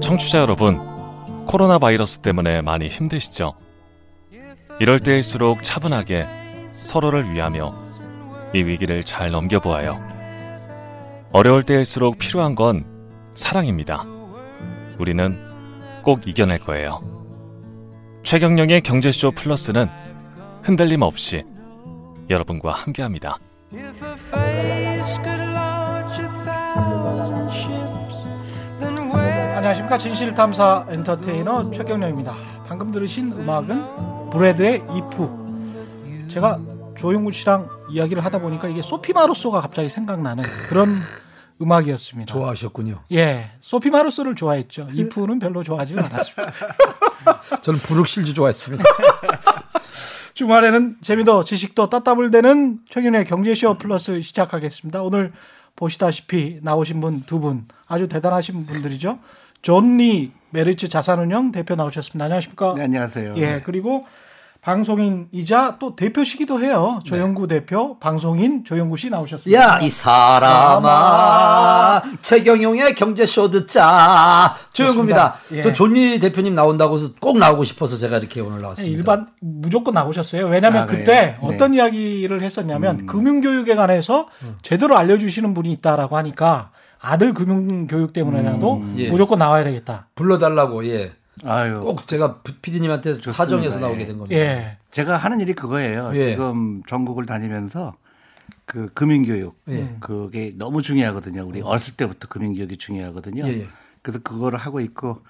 청취자 여러분, 코로나 바이러스 때문에 많이 힘드시죠? 이럴 때일수록 차분하게 서로를 위하며 이 위기를 잘 넘겨보아요. 어려울 때일수록 필요한 건 사랑입니다. 우리는 꼭 이겨낼 거예요. 최경령의 경제쇼 플러스는 흔들림 없이 여러분과 함께합니다. 안녕하십니까 진실탐사 엔터테이너 최경령입니다. 방금 들으신 음악은 브래드의 이프. 제가 조용구 씨랑 이야기를 하다 보니까 이게 소피 마루소가 갑자기 생각나는 그런 음악이었습니다. 좋아하셨군요. 예, 소피 마루소를 좋아했죠. 이프는 별로 좋아하지는 않았습니다. 저는 부룩실주 좋아했습니다. 주말에는 재미도 지식도 따따블 되는 최근의 경제쇼 플러스 시작하겠습니다. 오늘 보시다시피 나오신 분 두분 아주 대단하신 분들이죠. 존리 메리츠 자산운용 대표 나오셨습니다. 안녕하십니까? 네, 안녕하세요. 예, 그리고 방송인이자 또 대표시기도 해요. 조영구 대표, 방송인 조영구 씨 나오셨습니다. 야, 이 사람아. 최경영의 경제쇼 듣자. 조영구입니다. 예. 저 존리 대표님 나온다고 해서 꼭 나오고 싶어서 제가 이렇게 오늘 나왔습니다. 일반 무조건 나오셨어요. 왜냐하면 아, 그때 그래요? 네. 어떤 이야기를 했었냐면 음. 금융교육에 관해서 제대로 알려주시는 분이 있다라고 하니까 아들 금융교육 때문에라도 음. 예. 무조건 나와야 되겠다. 불러달라고, 예. 아유, 꼭 제가 피디님한테 사정해서 나오게 된 겁니다. 예. 제가 하는 일이 그거예요. 예. 지금 전국을 다니면서 그 금융교육 예. 그게 너무 중요하거든요. 우리 어렸을 때부터 금융교육이 중요하거든요. 예, 예. 그래서 그거를 하고 있고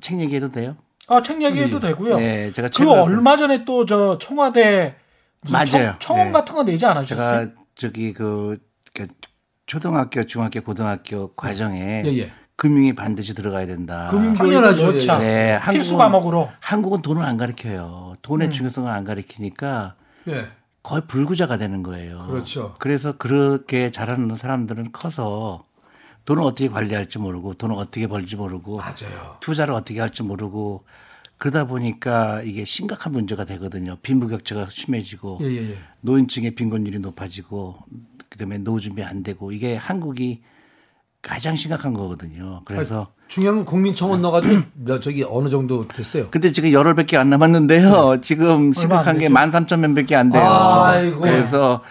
책 얘기해도 돼요? 아, 책 얘기해도 되고요. 네, 제가 그 얼마 전에 또 저 청와대 맞아요. 청, 원 네. 같은 거 내지 않으셨어요? 제가 저기 그 초등학교, 중학교, 고등학교 과정에 예, 예. 금융이 반드시 들어가야 된다. 금융교육을 당연하죠. 넣자. 네, 필수 한국은- 과목으로. 한국은 돈을 안 가르쳐요. 돈의 음. 중요성을 안 가르치니까 예. 거의 불구자가 되는 거예요. 그렇죠. 그래서 그렇게 잘하는 사람들은 커서 돈을 어떻게 관리할지 모르고 돈을 어떻게 벌지 모르고 맞아요. 투자를 어떻게 할지 모르고 그러다 보니까 이게 심각한 문제가 되거든요. 빈부격차가 심해지고 예, 예, 예. 노인층의 빈곤율이 높아지고 그다음에 노후 준비 안 되고 이게 한국이 가장 심각한 거거든요. 그래서 중요한 건 국민청원 넣어가지고 몇 저기 어느 정도 됐어요. 근데 지금 열흘 밖에 안 남았는데요. 지금 심각한 게 되죠? 13,000명밖에 안 돼요. 아이고. 그래서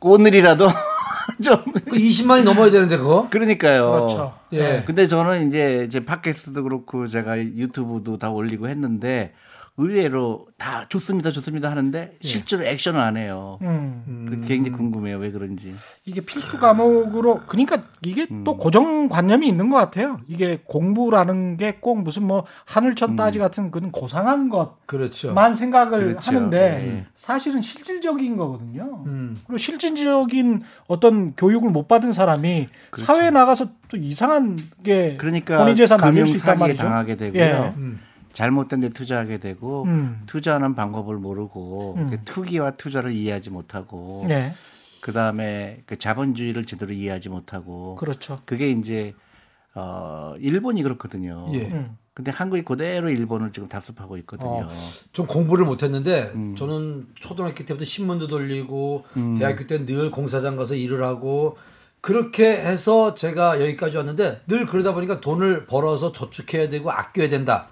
오늘이라도 좀그 20만이 넘어야 되는데 그거? 그러니까요. 그렇죠. 예. 근데 저는 이제 제 팟캐스트도 그렇고 제가 유튜브도 다 올리고 했는데 의외로 다 좋습니다, 좋습니다 하는데 실제로 액션을 안 해요. 음. 그 굉장히 궁금해요, 왜 그런지. 이게 필수 과목으로 그러니까 이게 음. 또 고정관념이 있는 것 같아요. 이게 공부라는 게 꼭 무슨 뭐 하늘천 따지 같은 그런 고상한 것만 그렇죠. 생각을 음. 그렇죠. 하는데 네. 사실은 실질적인 거거든요. 음. 그리고 실질적인 어떤 교육을 못 받은 사람이 사회에 나가서 또 이상한 게 그러니까 본인 재산 금융 수 있단 말이죠. 당하게 되고요. 예. 음. 잘못된 데 투자하게 되고 음. 투자하는 방법을 모르고 음. 투기와 투자를 이해하지 못하고 네, 그다음에 그 자본주의를 제대로 이해하지 못하고 그렇죠. 그게 이제 어 일본이 그렇거든요. 예. 음. 근데 한국이 그대로 일본을 지금 답습하고 있거든요. 어, 좀 공부를 못했는데 음. 저는 초등학교 때부터 신문도 돌리고 대학교 때 늘 공사장 가서 일을 하고 그렇게 해서 제가 여기까지 왔는데 늘 그러다 보니까 돈을 벌어서 저축해야 되고 아껴야 된다.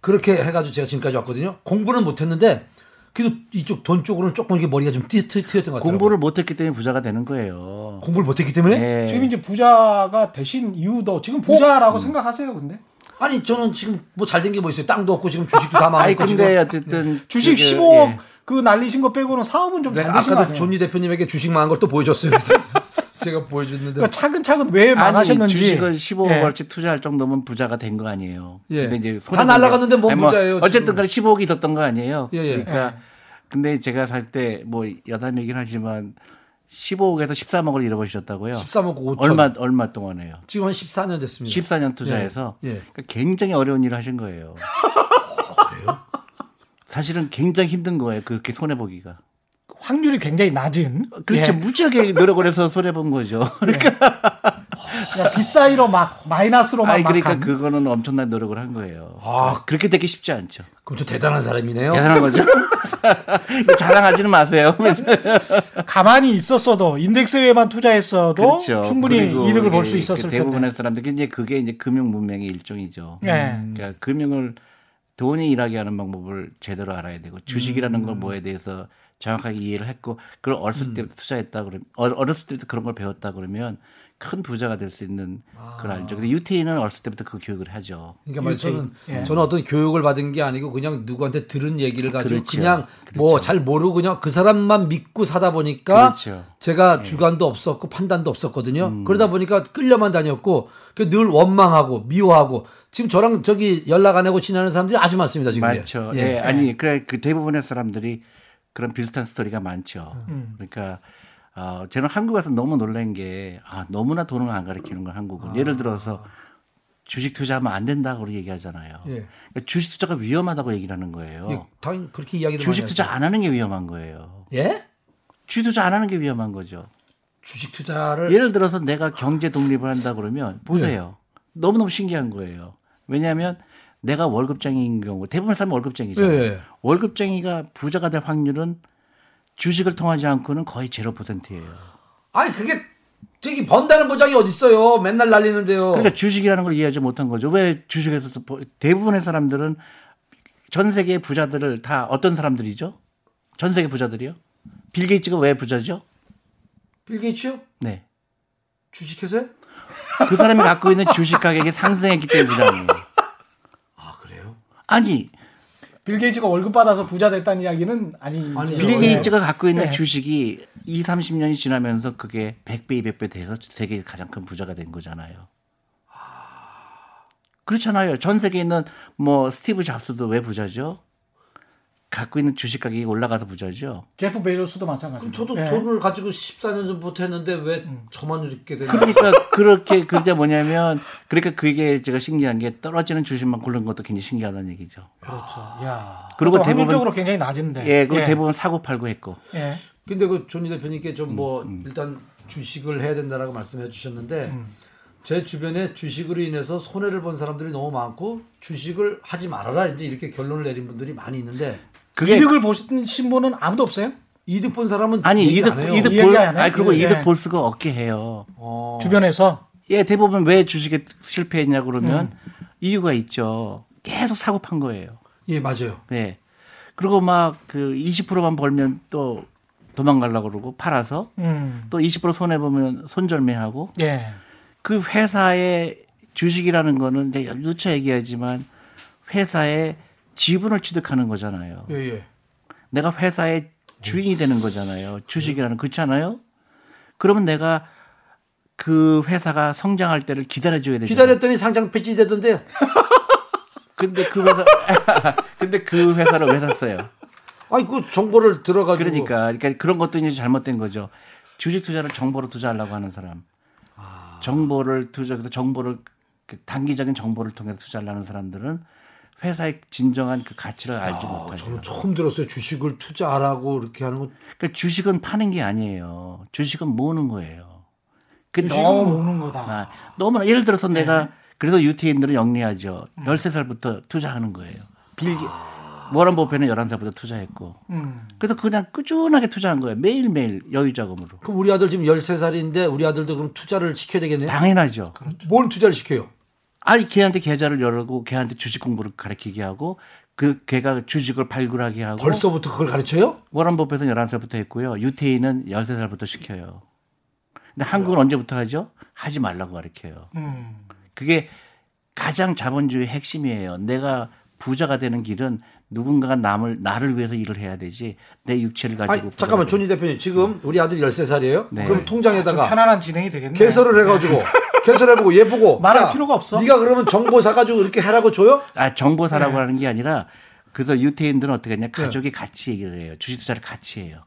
그렇게 해가지고 제가 지금까지 왔거든요. 공부는 못했는데 그래도 이쪽 돈 쪽으로는 조금 이게 머리가 좀 튀었던 것 같아요. 공부를 못했기 때문에 부자가 되는 거예요. 공부를 못했기 때문에 네. 지금 이제 부자가 되신 이유도 지금 부자라고 생각하세요, 근데? 아니 저는 지금 뭐 잘 된 게 뭐 있어요? 땅도 없고 지금 주식도 다 망했고 근데 지금 어쨌든 주식 그게, 15억 예. 그 날리신 거 빼고는 사업은 좀 네, 잘 되신 거 아까도? 존니 대표님에게 주식 망한 걸 또 보여줬어요. 제가 보여줬는데 그러니까 차근차근 왜 망하셨는지 주식을 15억 예. 투자할 정도면 부자가 된 거 아니에요. 예. 근데 이제 다 날아갔는데 뭔 뭐 부자예요, 어쨌든. 간에 15억이 있었던 거 아니에요. 예, 예. 그러니까 근데 제가 살 때 뭐 여담이긴 하지만 15억에서 13억을 잃어버리셨다고요. 13억 5천 얼마 얼마 동안에요? 지금 한 14년 됐습니다. 14년 투자해서 예, 예. 그러니까 굉장히 어려운 일을 하신 거예요. 사실은 굉장히 힘든 거예요. 그렇게 손해 보기가. 확률이 굉장히 낮은 그렇죠. 예. 무지하게 노력을 해서 손해 본 거죠. 그러니까 그냥 빗사이로 막 마이너스로만 아니 막 그러니까 간. 그거는 엄청난 노력을 한 거예요. 아. 그렇게 되기 쉽지 않죠. 그럼 좀 대단한 사람이네요. 대단한 거죠. 자랑하지는 마세요. 가만히 있었어도 인덱스에만 투자했어도 그렇죠. 충분히 이득을 볼 수 있었을 그 대부분의 텐데. 사람들이 이제 그게 이제 금융 문명의 일종이죠. 예. 그러니까 금융을 돈이 일하게 하는 방법을 제대로 알아야 되고 주식이라는 걸 뭐에 대해서 정확하게 이해를 했고 그걸 어렸을 때부터 투자했다 그러면 어- 어렸을 때부터 그런 걸 배웠다 그러면 큰 부자가 될 수 있는 걸 알죠. 근데 유태인은 어렸을 때부터 그 교육을 하죠. 그러니까 말 저는 예. 저는 어떤 교육을 받은 게 아니고 그냥 누구한테 들은 얘기를 가지고 그렇죠. 그냥 뭐잘 모르고 그냥 그 사람만 믿고 사다 보니까 그렇죠. 제가 주관도 없었고 판단도 없었거든요. 음. 그러다 보니까 끌려만 다녔고 그늘 원망하고 미워하고 지금 저랑 저기 연락 안 하고 지내는 사람들이 아주 많습니다 지금. 많죠. 예, 아니 그래 그 대부분의 사람들이 그런 비슷한 스토리가 많죠. 그러니까 어, 저는 한국에서 너무 놀란 게 아, 너무나 돈을 안 가르치는 건 한국은. 예를 들어서 주식 투자하면 안 된다고 얘기하잖아요. 예. 그러니까 주식 투자가 위험하다고 얘기를 하는 거예요. 예, 당연히 그렇게 이야기도 주식 투자 하죠. 안 하는 게 위험한 거예요. 예? 주식 투자 안 하는 게 위험한 거죠. 주식 투자를 예를 들어서 내가 경제 독립을 한다 그러면 보세요. 예. 너무너무 신기한 거예요. 왜냐하면 내가 월급쟁이인 경우 대부분 사람 월급쟁이죠. 예, 예. 월급쟁이가 부자가 될 확률은 주식을 통하지 않고는 거의 제로 퍼센트예요. 아니 그게 저기 번다는 보장이 어디 있어요? 맨날 날리는데요. 그러니까 주식이라는 걸 이해하지 못한 거죠. 왜 주식에서 대부분의 사람들은 전 세계 부자들을 다 어떤 사람들이죠? 전 세계 부자들이요? 빌 게이츠가 왜 부자죠? 빌 게이츠요? 네. 주식회사요? 그 사람이 갖고 있는 주식 가격이 상승했기 때문에 그래요? 아니, 빌 게이츠가 월급 받아서 부자 됐다는 이야기는 아니. 빌 네. 게이츠가 갖고 있는 네. 주식이 2, 30년이 지나면서 그게 100배, 200배 돼서 세계 가장 큰 부자가 된 거잖아요. 그렇잖아요. 전 세계에 있는 뭐 스티브 잡스도 왜 부자죠? 갖고 있는 주식 가격이 올라가서 부자죠. 제프 베이조스도 마찬가지. 그럼 저도 예. 돈을 가지고 14년 전부터 했는데 왜 저만 이렇게 되냐? 그러니까 그렇게 그게 뭐냐면 그러니까 그게 제가 신기한 게 떨어지는 주식만 고른 것도 굉장히 신기하다는 얘기죠. 그렇죠. 야. 그리고 그리고 대부분- 확률적으로 굉장히 낮은데. 예, 그 대부분 사고 팔고 했고. 예. 근데 그 존리 대표님께 좀뭐 음, 일단 주식을 해야 된다라고 말씀해 주셨는데 제 주변에 주식으로 인해서 손해를 본 사람들이 너무 많고 주식을 하지 말아라 이제 이렇게 결론을 내린 분들이 많이 있는데 그게 이득을 보신 분은 아무도 없어요? 이득 본 사람은 아니 이득. 이득 이 볼? 아니 그리고 예. 이득 볼 수가 없게 해요. 어. 주변에서 예, 대부분 왜 주식에 실패했냐 그러면 이유가 있죠. 계속 사고 판 거예요. 예 맞아요. 네. 그리고 막 그 20%만 벌면 또 도망가려고 그러고 팔아서 음. 또20% 손해 보면 손절매하고 예. 그 회사의 주식이라는 거는 이제 누차 얘기하지만 회사의 지분을 취득하는 거잖아요. 예 예. 내가 회사의 주인이 되는 거잖아요. 주식이라는 그렇잖아요. 그러면 내가 그 회사가 성장할 때를 기다려줘야 되죠. 기다렸더니 상장 폐지되던데 근데 그 회사 근데 그 회사를 왜 샀어요? 아니 그 정보를 들어가지고 그러니까 그러니까 그런 것도 이제 잘못된 거죠. 주식 투자를 정보로 투자하려고 하는 사람. 정보를 투자 정보를 그 단기적인 정보를 통해서 투자하려는 사람들은 회사의 진정한 그 가치를 알지 아, 못하죠. 저는 처음 들었어요. 주식을 투자하라고 이렇게 하는 거. 그러니까 주식은 파는 게 아니에요. 주식은 모으는 거예요. 그 주식은 너무 모으는 거다. 아, 너무나 예를 들어서 네. 내가 그래서 유태인들은 영리하죠. 음. 13살부터 투자하는 거예요. 빌기 워런 버핏은 11살부터 투자했고. 음. 그래서 그냥 꾸준하게 투자한 거예요. 매일매일 여유 자금으로. 그럼 우리 아들 지금 13살인데 우리 아들도 그럼 투자를 시켜야 되겠네요. 당연하죠. 뭘 투자를 시켜요? 아니 걔한테 계좌를 열고 걔한테 주식 공부를 가르치게 하고 그 걔가 주식을 발굴하게 하고 벌써부터 그걸 가르쳐요? 워런 버핏은 11살부터 했고요. 유태인은 13살부터 시켜요. 근데 한국은 언제부터 하죠? 하지 말라고 가르쳐요. 음. 그게 가장 자본주의 핵심이에요. 내가 부자가 되는 길은 누군가가 남을 나를 위해서 일을 해야 되지 내 육체를 가지고 아니 잠깐만 존리 대표님 지금 우리 아들이 13살이에요? 네. 그럼 좀 통장에다가 편안한 진행이 되겠네. 개설을 해 가지고 개설해보고 얘 보고 말할 야, 필요가 없어. 네가 그러면 정보 사가지고 이렇게 하라고 줘요? 아 정보 사라고 네. 하는 게 아니라 그래서 유태인들은 어떻게 했냐 가족이 같이 얘기를 해요. 주식 투자를 같이 해요.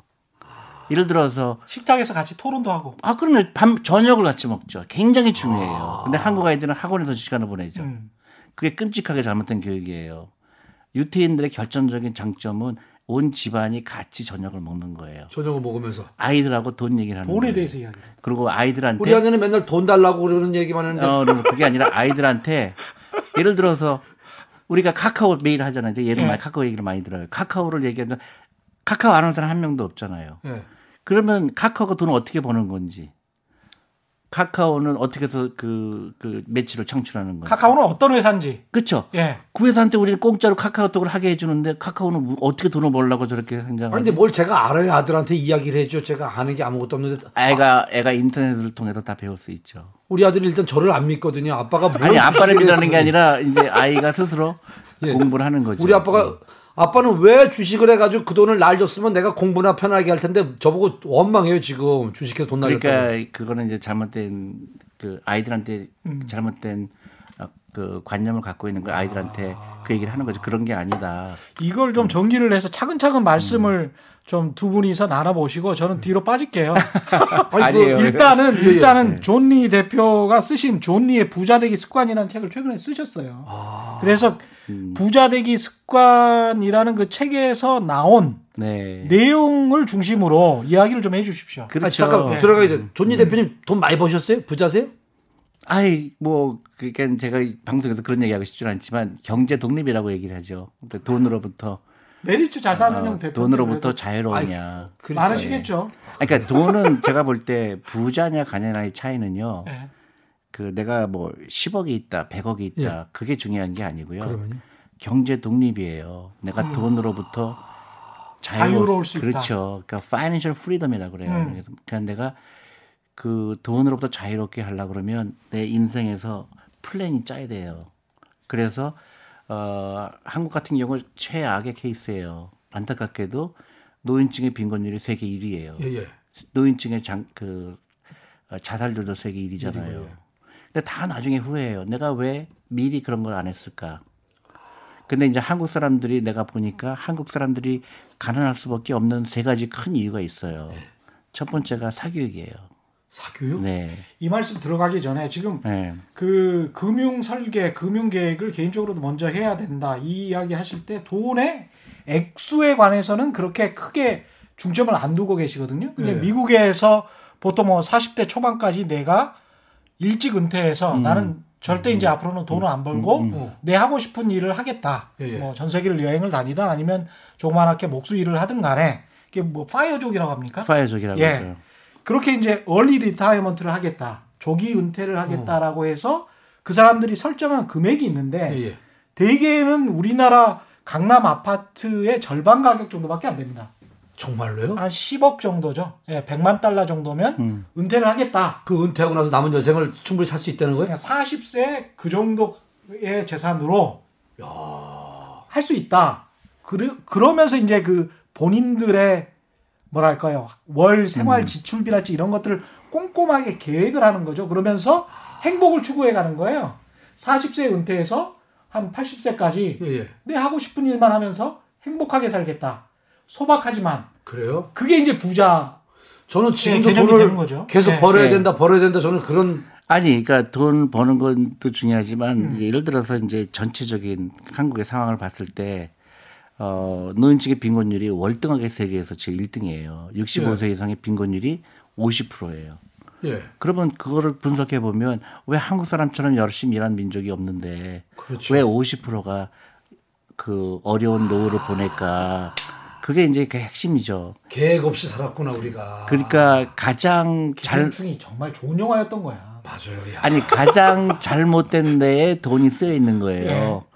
예를 들어서 식탁에서 같이 토론도 하고. 아 그러면 밤 저녁을 같이 먹죠. 굉장히 중요해요. 근데 한국 아이들은 학원에서 시간을 보내죠. 음. 그게 끔찍하게 잘못된 교육이에요. 유태인들의 결정적인 장점은 온 집안이 같이 저녁을 먹는 거예요. 저녁을 먹으면서. 아이들하고 돈 얘기를 하는 돈에 거예요. 대해서 이야기를. 그리고 아이들한테 우리 아내는 맨날 돈 달라고 그러는 얘기만 하는데. 어, 그게 아니라 아이들한테 예를 들어서 우리가 카카오 메일 하잖아요. 이제 얘는 예. 카카오 얘기를 많이 들어요. 카카오를 얘기하면 카카오 아는 사람 한 명도 없잖아요. 예. 그러면 카카오가 돈을 어떻게 버는 건지 카카오는 어떻게 해서 그, 그 매출을 창출하는 건지. 카카오는 어떤 회사인지. 그렇죠. 예. 그 회사한테 우리는 공짜로 카카오톡을 하게 해주는데 카카오는 뭐 어떻게 돈을 벌려고 저렇게 생각? 아니 근데 뭘 제가 알아야 아들한테 이야기를 해줘. 제가 아는 게 아무것도 없는데. 애가 애가 인터넷을 통해서 다 배울 수 있죠. 우리 아들이 일단 저를 안 믿거든요. 아빠가 뭘 아니 아빠를 믿는 게. 아니라 이제 아이가 스스로 예. 공부를 하는 거죠. 우리 아빠가 아빠는 왜 주식을 해가지고 그 돈을 날줬으면 내가 공부나 편하게 할 텐데 저보고 원망해요 지금 주식해서 돈 날렸다고. 그러니까 그거는 이제 잘못된 그 아이들한테 음. 잘못된 어, 그 관념을 갖고 있는 그 아이들한테 그 얘기를 하는 거죠. 그런 게 아니다. 이걸 좀 정리를 해서 차근차근 말씀을 좀 두 분이서 나눠보시고 저는 뒤로 빠질게요. 아니에요. 일단은 일단은 존리 대표가 쓰신 존리의 부자되기 습관이라는 책을 최근에 쓰셨어요. 그래서 부자되기 습관이라는 그 책에서 나온 네. 내용을 중심으로 이야기를 좀 해주십시오. 아, 그렇죠. 잠깐 들어가기 전에 존리 대표님 돈 많이 버셨어요? 부자세요? 아이 뭐 그러니까 제가 이 방송에서 그런 얘기하고 싶진 않지만 경제 독립이라고 얘기를 하죠. 그러니까 돈으로부터 메리츠 자산운용 어, 대표 돈으로부터 자유로우냐. 그러니까. 많으시겠죠. 그러니까 돈은 제가 볼 때 부자냐 가냐의 차이는요. 예. 그 내가 뭐 10억이 있다, 100억이 있다. 예. 그게 중요한 게 아니고요. 그러면요? 경제 독립이에요. 내가 돈으로부터 자유로울 수 있다. 그렇죠. 그러니까 financial freedom이라고 그래요. 음. 그래서 그냥 내가 그 돈으로부터 자유롭게 하려 그러면 내 인생에서 플랜이 짜야 돼요. 그래서 어 한국 같은 경우 최악의 케이스예요. 안타깝게도 노인층의 빈곤율이 세계 1위예요. 예, 예. 노인층의 장, 그 어, 자살률도 세계 1위잖아요. 근데 다 나중에 후회해요. 내가 왜 미리 그런 걸 안 했을까? 근데 이제 한국 사람들이 내가 보니까 한국 사람들이 가난할 수밖에 없는 세 가지 큰 이유가 있어요. 첫 번째가 사교육이에요. 사교육? 네. 이 말씀 들어가기 전에 지금 네. 그 금융 설계, 금융 계획을 개인적으로도 먼저 해야 된다. 이 이야기 하실 때 돈의 액수에 관해서는 그렇게 크게 중점을 안 두고 계시거든요. 근데 네. 미국에서 보통 뭐 40대 초반까지 내가 일찍 은퇴해서 음. 나는 절대 이제 앞으로는 돈을 안 벌고 음. 내 하고 싶은 일을 하겠다. 예, 예. 뭐전 세계를 여행을 다니든 아니면 조그맣게 목수 일을 하든 간에 이게 뭐 파이어족이라고 합니까? 파이어족이라고 예. 하죠. 그렇게 이제 early retirement를 하겠다. 조기 은퇴를 하겠다라고 해서 그 사람들이 설정한 금액이 있는데 예, 예. 대개는 우리나라 강남 아파트의 절반 가격 정도밖에 안 됩니다. 정말로요? 한 10억 정도죠. 예, 100만 달러 정도면 음. 은퇴를 하겠다. 그 은퇴하고 나서 남은 여생을 충분히 살 수 있다는 거예요? 그러니까 40세 그 정도의 재산으로 할 수 있다. 그러, 그러면서 이제 그 본인들의 뭐랄까요 월 생활 지출비랄지 이런 것들을 꼼꼼하게 계획을 하는 거죠. 그러면서 행복을 추구해 가는 거예요. 40세 은퇴해서 한 80세까지 예, 예. 내 하고 싶은 일만 하면서 행복하게 살겠다. 소박하지만 그래요? 그게 이제 부자 저는 지금도 예, 돈을 거죠. 계속 네. 벌어야 네. 된다, 벌어야 된다. 저는 그런 아니, 그러니까 돈 버는 것도 중요하지만 음. 예를 들어서 이제 전체적인 한국의 상황을 봤을 때 어, 노인층의 빈곤율이 월등하게 세계에서 제일 1등이에요. 65세 이상의 빈곤율이 50%예요. 예. 그러면 그거를 분석해 보면 왜 한국 사람처럼 열심히 일하는 민족이 없는데 그렇죠. 왜 50%가 그 어려운 노후를 보낼까? 그게 이제 그 핵심이죠. 계획 없이 살았구나 우리가. 그러니까 가장 잘 기생충이 정말 좋은 영화였던 거야. 맞아요. 야. 아니 가장 잘못된 데에 돈이 쓰여 있는 거예요. 예.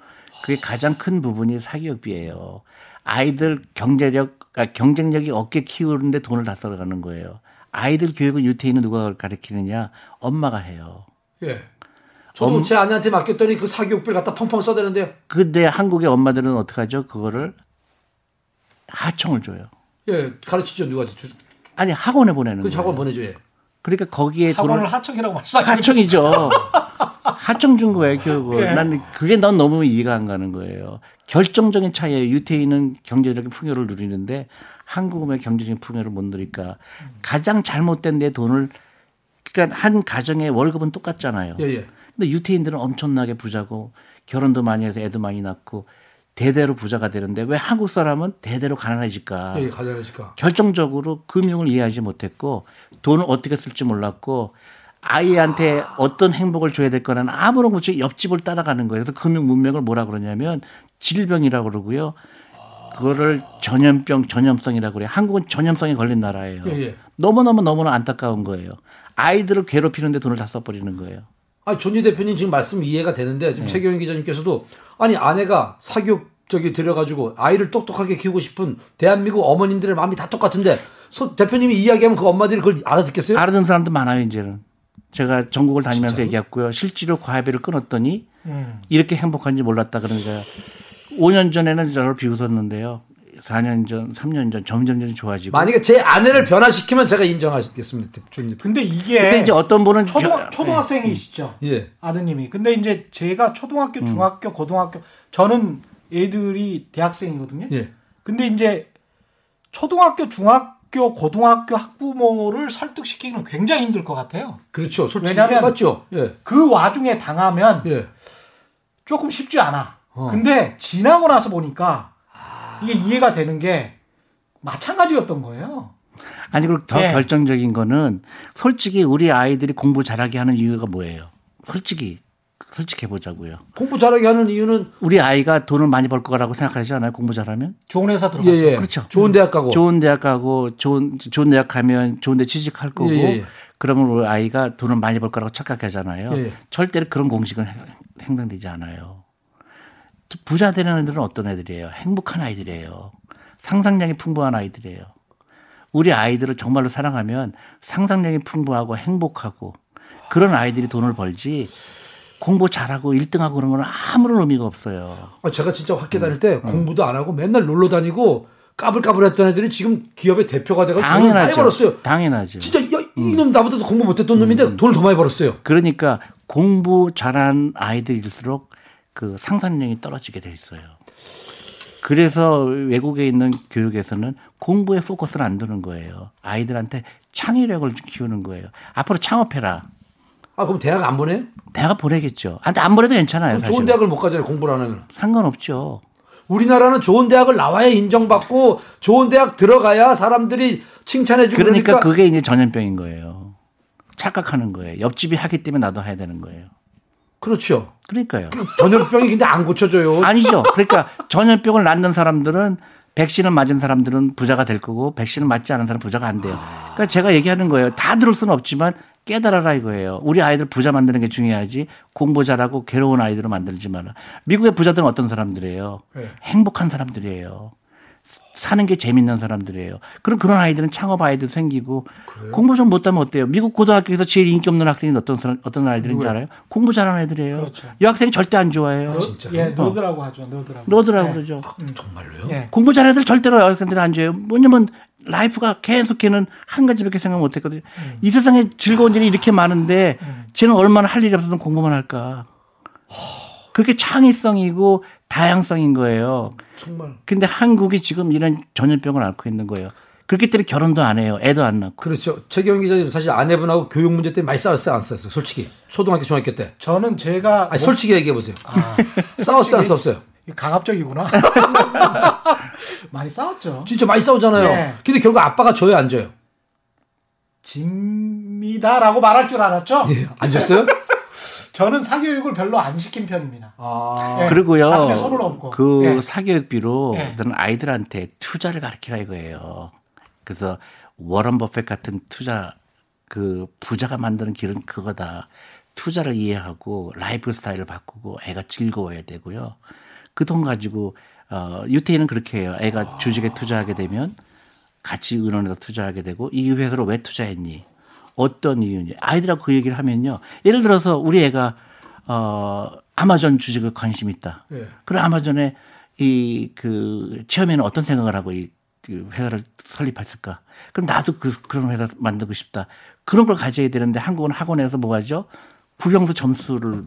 그게 가장 큰 부분이 사교육비예요. 아이들 경제력, 아, 경쟁력이 없게 키우는데 돈을 다 써가는 거예요. 아이들 교육은 유태인은 누가 가르치느냐? 엄마가 해요. 예. 저도 제 아내한테 맡겼더니 그 사교육비를 갖다 펑펑 써대는데요. 근데 한국의 엄마들은 어떻게 하죠? 그거를 하청을 줘요. 예, 가르치죠 누구한테 주. 아니 학원에 보내는 그 거예요. 학원 보내줘. 예. 그러니까 거기에 학원을 돈을 하청이라고 말씀하시고 하청이죠. 하청 준 거예요, 교육을. 예. 난 그게 난 너무 이해가 안 가는 거예요. 결정적인 차이에 유태인은 경제적인 풍요를 누리는데 한국은 경제적인 풍요를 못 누리니까 가장 잘못된 내 돈을 그러니까 한 가정의 월급은 똑같잖아요. 예, 예. 근데 유태인들은 엄청나게 부자고 결혼도 많이 해서 애도 많이 낳고 대대로 부자가 되는데 왜 한국 사람은 대대로 가난해질까? 예, 가져야니까. 결정적으로 금융을 이해하지 못했고 돈을 어떻게 쓸지 몰랐고 아이한테 어떤 행복을 줘야 될 거는 아무런 것이 옆집을 따라가는 거예요. 그래서 금융 문명을 뭐라 그러냐면 질병이라고 그러고요. 그거를 전염병, 전염성이라고 그래요. 한국은 전염성에 걸린 나라예요. 예, 예. 너무너무 너무나 안타까운 거예요. 아이들을 괴롭히는데 돈을 다 써버리는 거예요. 아, 존지 대표님 지금 말씀 이해가 되는데 네. 지금 최경영 기자님께서도 아니 아내가 사교육 저기 들여가지고 아이를 똑똑하게 키우고 싶은 대한민국 어머님들의 마음이 다 똑같은데 소, 대표님이 이야기하면 그 엄마들이 그걸 알아듣겠어요? 알아듣는 사람도 많아요, 이제는. 제가 전국을 다니면서 얘기했고요. 실제로 과외비를 끊었더니 음. 이렇게 행복한지 몰랐다 그러니까 5년 전에는 저를 비웃었는데요. 4년 전, 3년 전 점점 점 좋아지고. 만약에 제 아내를 변화시키면 제가 인정하겠습니다. 대표님. 근데 이게 근데 이제 어떤 분은 초등 겨- 초등학생이시죠. 예. 아드님이. 근데 이제 제가 초등학교, 음. 중학교, 고등학교 저는 애들이 대학생이거든요. 예. 근데 이제 초등학교, 중학 교, 고등학교 학부모를 설득시키기는 굉장히 힘들 것 같아요. 그렇죠. 솔직히 왜냐면- 맞죠. 예. 그 와중에 당하면 예. 조금 쉽지 않아. 어. 근데 지나고 나서 보니까 이게 이해가 되는 게 마찬가지였던 거예요. 아니 그리고 더 예. 결정적인 거는 솔직히 우리 아이들이 공부 잘하게 하는 이유가 뭐예요? 솔직히 솔직해 보자고요. 공부 잘하게 하는 이유는 우리 아이가 돈을 많이 벌 거라고 생각하지 않아요? 공부 잘하면? 좋은 회사 예, 들어갔어요. 예. 그렇죠. 좋은 대학 가고 좋은 대학 가고 좋은 좋은 대학 가면 좋은 데 취직할 거고 예, 예, 예. 그러면 우리 아이가 돈을 많이 벌 거라고 착각하잖아요. 예, 예. 절대로 그런 공식은 행- 행동되지 않아요. 부자 되는 애들은 어떤 애들이에요? 행복한 아이들이에요. 상상력이 풍부한 아이들이에요. 우리 아이들을 정말로 사랑하면 상상력이 풍부하고 행복하고 그런 아이들이 돈을 벌지 공부 잘하고 1등하고 그런 건 아무런 의미가 없어요. 아, 제가 진짜 학교 음. 다닐 때 공부도 안 하고 맨날 놀러 다니고 까불까불했던 애들이 지금 기업의 대표가 돼서 돈을 많이. 벌었어요. 당연하죠. 진짜 야, 이놈 나보다 도 공부 못했던 놈인데 돈을 더 많이 벌었어요. 그러니까 공부 잘한 아이들일수록 그 상상력이 떨어지게 돼 있어요. 그래서 외국에 있는 교육에서는 공부에 포커스를 안 두는 거예요. 아이들한테 창의력을 좀 키우는 거예요. 앞으로 창업해라. 아 그럼 대학 안 보내요? 대학 보내겠죠. 아, 근데 안 보내도 괜찮아요. 좋은 사실은. 대학을 못 가잖아요. 공부를 안 하면. 상관없죠. 우리나라는 좋은 대학을 나와야 인정받고 좋은 대학 들어가야 사람들이 칭찬해주고 그러니까 그러니까, 그게 이제 전염병인 거예요. 착각하는 거예요. 옆집이 하기 때문에 나도 해야 되는 거예요. 그렇죠. 그러니까요. 전염병이 근데 안 고쳐져요. 아니죠. 그러니까 전염병을 낳는 사람들은 백신을 맞은 사람들은 부자가 될 거고 백신을 맞지 않은 사람은 부자가 안 돼요. 그러니까 제가 얘기하는 거예요. 다 들을 수는 없지만 깨달아라 이거예요. 우리 아이들 부자 만드는 게 중요하지 공부 잘하고 괴로운 아이들을 만들지 마라. 미국의 부자들은 어떤 사람들이에요? 네. 행복한 사람들이에요. 사는 게 재밌는 사람들이에요. 그럼 그런 아이들은 창업 아이들 생기고 공부 좀 못하면 어때요? 미국 고등학교에서 제일 인기 없는 학생이 어떤 사람, 어떤 아이들인지 알아요? 공부 잘하는 애들이에요. 그렇죠. 여학생이 절대 안 좋아해요. 진짜. 예, nerd라고 하죠. nerd라고. nerd라고 예. 그러죠. 정말로요? 예. 공부 잘하는 애들 절대로 여학생들이 안 줘요. 뭐냐면 life가 계속 걔는 한 가지밖에 생각 못 했거든요. 이 세상에 즐거운 일이 이렇게 많은데 쟤는 얼마나 할 일이 없어서 공부만 할까. 그게 창의성이고 다양성인 거예요. 정말. 근데 한국이 지금 이런 전염병을 앓고 있는 거예요. 그렇기 때문에 결혼도 안 해요. 애도 안 낳고. 그렇죠. 최경 기자님 사실 아내분하고 교육 문제 때문에 많이 싸웠어요, 안 싸웠어요? 솔직히 초등학교, 중학교 때. 저는 제가 아니 솔직히 얘기해 보세요. 싸웠어요, 안 싸웠어요? 뭐- 강압적이구나. 많이 싸웠죠. 진짜 많이 싸우잖아요. 네. 근데 결국 아빠가 져요, 안 져요? 집니다라고 말할 줄 알았죠. 예, 안 졌어요? 저는 사교육을 별로 안 시킨 편입니다. 아, 예. 그리고요. 가슴에 손을 얹고. 그 예. 사교육비로 예. 저는 아이들한테 투자를 가르치라 이거예요. 그래서 워런 버핏 같은 투자 그 부자가 만드는 길은 그거다. 투자를 이해하고 라이프 스타일을 바꾸고 애가 즐거워야 되고요. 그 돈 가지고 어 유태인은 그렇게 해요. 애가 주식에 투자하게 되면 같이 은원에다 투자하게 되고 이 회사로 왜 투자했니? 어떤 이유인지 아이들하고 그 얘기를 하면요. 예를 들어서 우리 애가 어 아마존 주식에 관심 있다. 예. 그럼 아마존에 이 그 처음에는 어떤 생각을 하고 이그 회사를 설립했을까? 그럼 나도 그 그런 회사 만들고 싶다. 그런 걸 가져야 되는데 한국은 학원에서 뭐 하죠? 국영수 점수를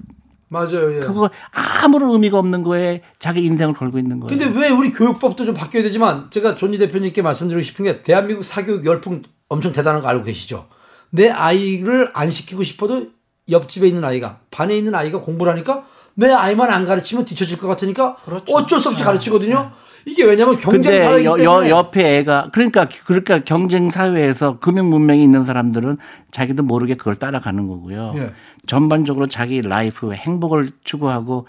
맞아요. 예. 그거 아무런 의미가 없는 거에 자기 인생을 걸고 있는 거예요. 근데 왜 우리 교육법도 좀 바뀌어야 되지만 제가 존니 대표님께 말씀드리고 싶은 게 대한민국 사교육 열풍 엄청 대단한 거 알고 계시죠? 내 아이를 안 시키고 싶어도 옆집에 있는 아이가 반에 있는 아이가 공부를 하니까 내 아이만 안 가르치면 뒤처질 것 같으니까 그렇죠. 어쩔 수 없이 네. 가르치거든요. 이게 왜냐면 경쟁 사회이기 여, 때문에 여, 옆에 애가 그러니까 그러니까 경쟁 사회에서 금융 문맹이 있는 사람들은 자기도 모르게 그걸 따라가는 거고요. 예. 전반적으로 자기 life 행복을 추구하고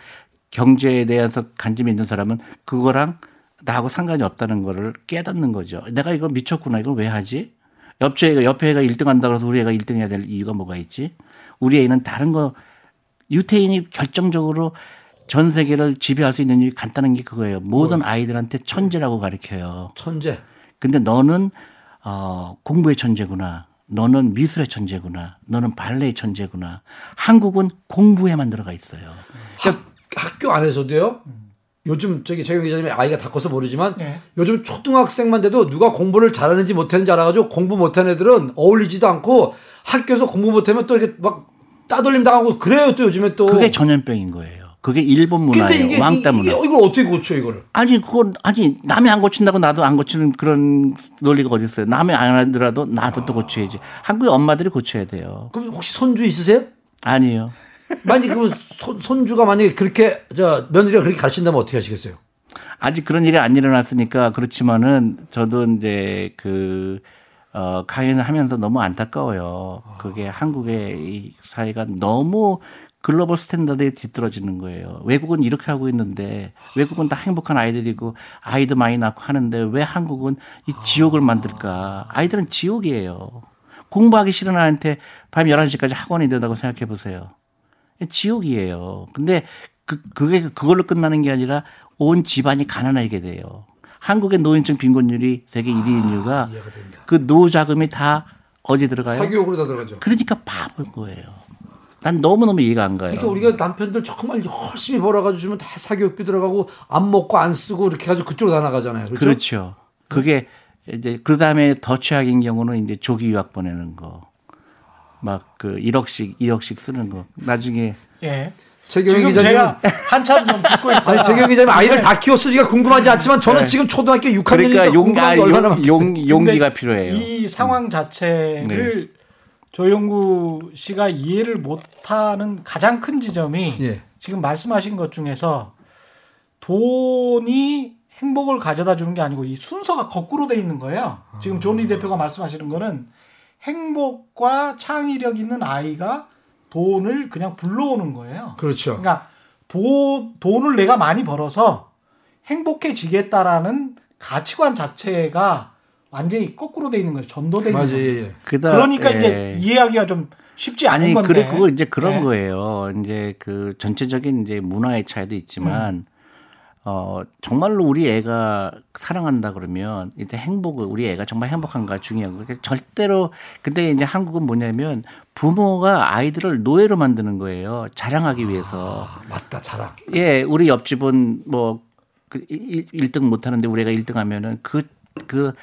경제에 대해서 관심이 있는 사람은 그거랑 나하고 상관이 없다는 거를 깨닫는 거죠. 내가 이거 미쳤구나. 이걸 왜 하지? 옆에 애가 옆에 애가 1등 한다 그래서 우리 애가 1등 해야 될 이유가 뭐가 있지? 우리 애는 다른 거 유태인이 결정적으로 전 세계를 지배할 수 있는 이유 간단한 게 그거예요. 모든 아이들한테 천재라고 가르쳐요. 천재. 근데 너는 어, 공부의 천재구나. 너는 미술의 천재구나. 너는 발레의 천재구나. 한국은 공부에만 들어가 있어요. 학, 학교 안에서도요. 요즘 저기 최경 기자님의 아이가 다 커서 모르지만 네. 요즘 초등학생만 돼도 누가 공부를 잘하는지 못하는지 알아가지고 공부 못하는 애들은 어울리지도 않고 학교에서 공부 못하면 또 이렇게 막 따돌림 당하고 그래요 또 요즘에 또. 그게 전염병인 거예요. 그게 일본 문화예요. 왕따 문화. 이게 이걸 어떻게 고쳐 이거를? 아니 그건 아니 남이 안 고친다고 나도 안 고치는 그런 논리가 어디 있어요. 남이 안 하더라도 나부터 고쳐야지. 한국의 엄마들이 고쳐야 돼요. 그럼 혹시 손주 있으세요? 아니요. 만약 손, 손주가 만약에 그렇게 저 며느리가 그렇게 가르친다면 어떻게 하시겠어요? 아직 그런 일이 안 일어났으니까 그렇지만은 저도 이제 그, 어, 강연을 하면서 너무 안타까워요. 그게 한국의 이 사회가 너무 global standard에 뒤떨어지는 거예요. 외국은 이렇게 하고 있는데 외국은 다 행복한 아이들이고 아이도 많이 낳고 하는데 왜 한국은 이 지옥을 만들까? 아이들은 지옥이에요. 공부하기 싫은 아이한테 밤 11시까지 학원이 된다고 생각해 보세요. 지옥이에요. 근데 그, 그게 그걸로 끝나는 게 아니라 온 집안이 가난하게 돼요. 한국의 노인층 빈곤율이 세계 1위인 이유가. 그 노자금이 다 어디 들어가요? 사교육으로 다 들어가죠. 그러니까 바보인 거예요. 난 너무너무 이해가 안 가요. 그러니까 우리가 남편들 정말 열심히 벌어가지고 주면 다 사교육비 들어가고 안 먹고 안 쓰고 이렇게 해가지고 그쪽으로 다 나가잖아요. 그렇죠? 그렇죠. 그게 이제 그 다음에 더 최악인 경우는 이제 조기 유학 보내는 거. 막 그 1억씩 2억씩 쓰는 거. 나중에 예. 최경희 지금 기자님. 제가 한참 좀 듣고 있다. 아니 최경 기자님 아이를 다 키웠으니까 궁금하지 않지만 저는 지금 초등학교 6학년이니까 그러니까 용, 아, 게 얼마나 용, 용, 많겠어요. 용기가 필요해요. 음. 이 상황 자체를 조영구 씨가 이해를 못하는 가장 큰 지점이 예. 지금 말씀하신 것 중에서 돈이 행복을 가져다 주는 게 아니고 이 순서가 거꾸로 돼 있는 거예요. 지금 존리 대표가 말씀하시는 거는 행복과 창의력 있는 아이가 돈을 그냥 불러오는 거예요. 그렇죠. 그러니까 돈, 돈을 내가 많이 벌어서 행복해지겠다라는 가치관 자체가 완전히 거꾸로 돼 있는 거예요. 전도돼 있는. 거예요. 예, 예. 그다, 그러니까 예. 이제 이해하기가 좀 쉽지 않은 아니, 건데. 그래, 그거 이제 그런 네. 거예요. 이제 그 전체적인 이제 문화의 차이도 있지만, 음. 어, 정말로 우리 애가 사랑한다 그러면, 이제 행복을, 우리 애가 정말 행복한가 중요한 거. 그러니까 절대로, 근데 이제 한국은 뭐냐면, 부모가 아이들을 노예로 만드는 거예요. 자랑하기 위해서. 아, 맞다 자랑. 예, 우리 옆집은 뭐, 그 1등 못 하는데 우리 애가 1등 하면은 그, 그, 그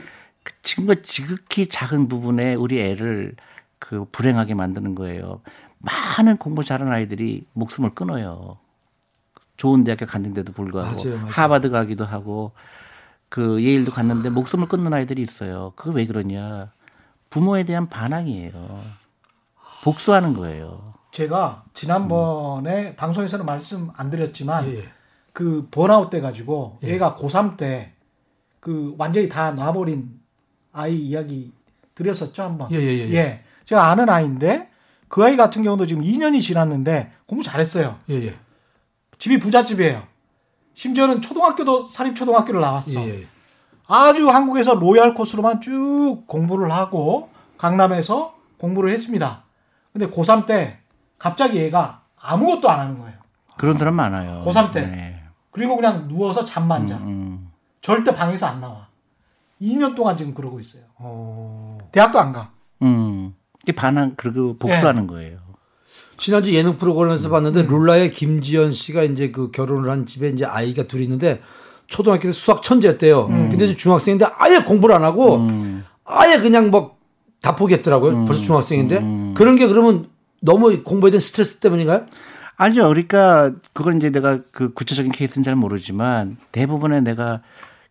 정말 지극히 작은 부분에 우리 애를 그 불행하게 만드는 거예요. 많은 공부 잘하는 아이들이 목숨을 끊어요. 좋은 대학교 갔는데도 불구하고 맞아요, 맞아요. 하버드 가기도 하고 그 예일도 갔는데 목숨을 끊는 아이들이 있어요. 그게 왜 그러냐? 부모에 대한 반항이에요. 복수하는 거예요. 제가 지난번에 방송에서는 말씀 안 드렸지만 예, 예. 그 번아웃 돼 가지고 예. 얘가 고3 때 그 완전히 다 놔버린 아이 이야기 드렸었죠 한번. 예, 예, 예, 예. 제가 아는 아이인데 그 아이 같은 경우도 지금 2년이 지났는데 공부 잘했어요. 예, 예. 집이 부잣집이에요. 심지어는 초등학교도 사립 초등학교를 나왔어. 예, 예. 아주 한국에서 로얄 코스로만 쭉 공부를 하고 강남에서 공부를 했습니다. 근데 고3 때 갑자기 얘가 아무것도 안 하는 거예요. 그런 사람 많아요. 고3 때. 네. 그리고 그냥 누워서 잠만 자. 음. 절대 방에서 안 나와. 2년 동안 지금 그러고 있어요. 어... 대학도 안 가. 음. 이게 반항, 그리고 복수하는 거예요. 지난주 예능 음. 프로그램에서 봤는데 룰라의 김지연 씨가 이제 그 결혼을 한 집에 이제 아이가 둘이 있는데 초등학교 때 수학 천재였대요. 음. 근데 이제 중학생인데 아예 공부를 안 하고 음. 아예 그냥 뭐다 포기했더라고요. 벌써 중학생인데 그런 게 그러면 너무 공부에 대한 스트레스 때문인가요? 아니요. 그러니까 그건 이제 내가 그 구체적인 케이스는 잘 모르지만 대부분의 내가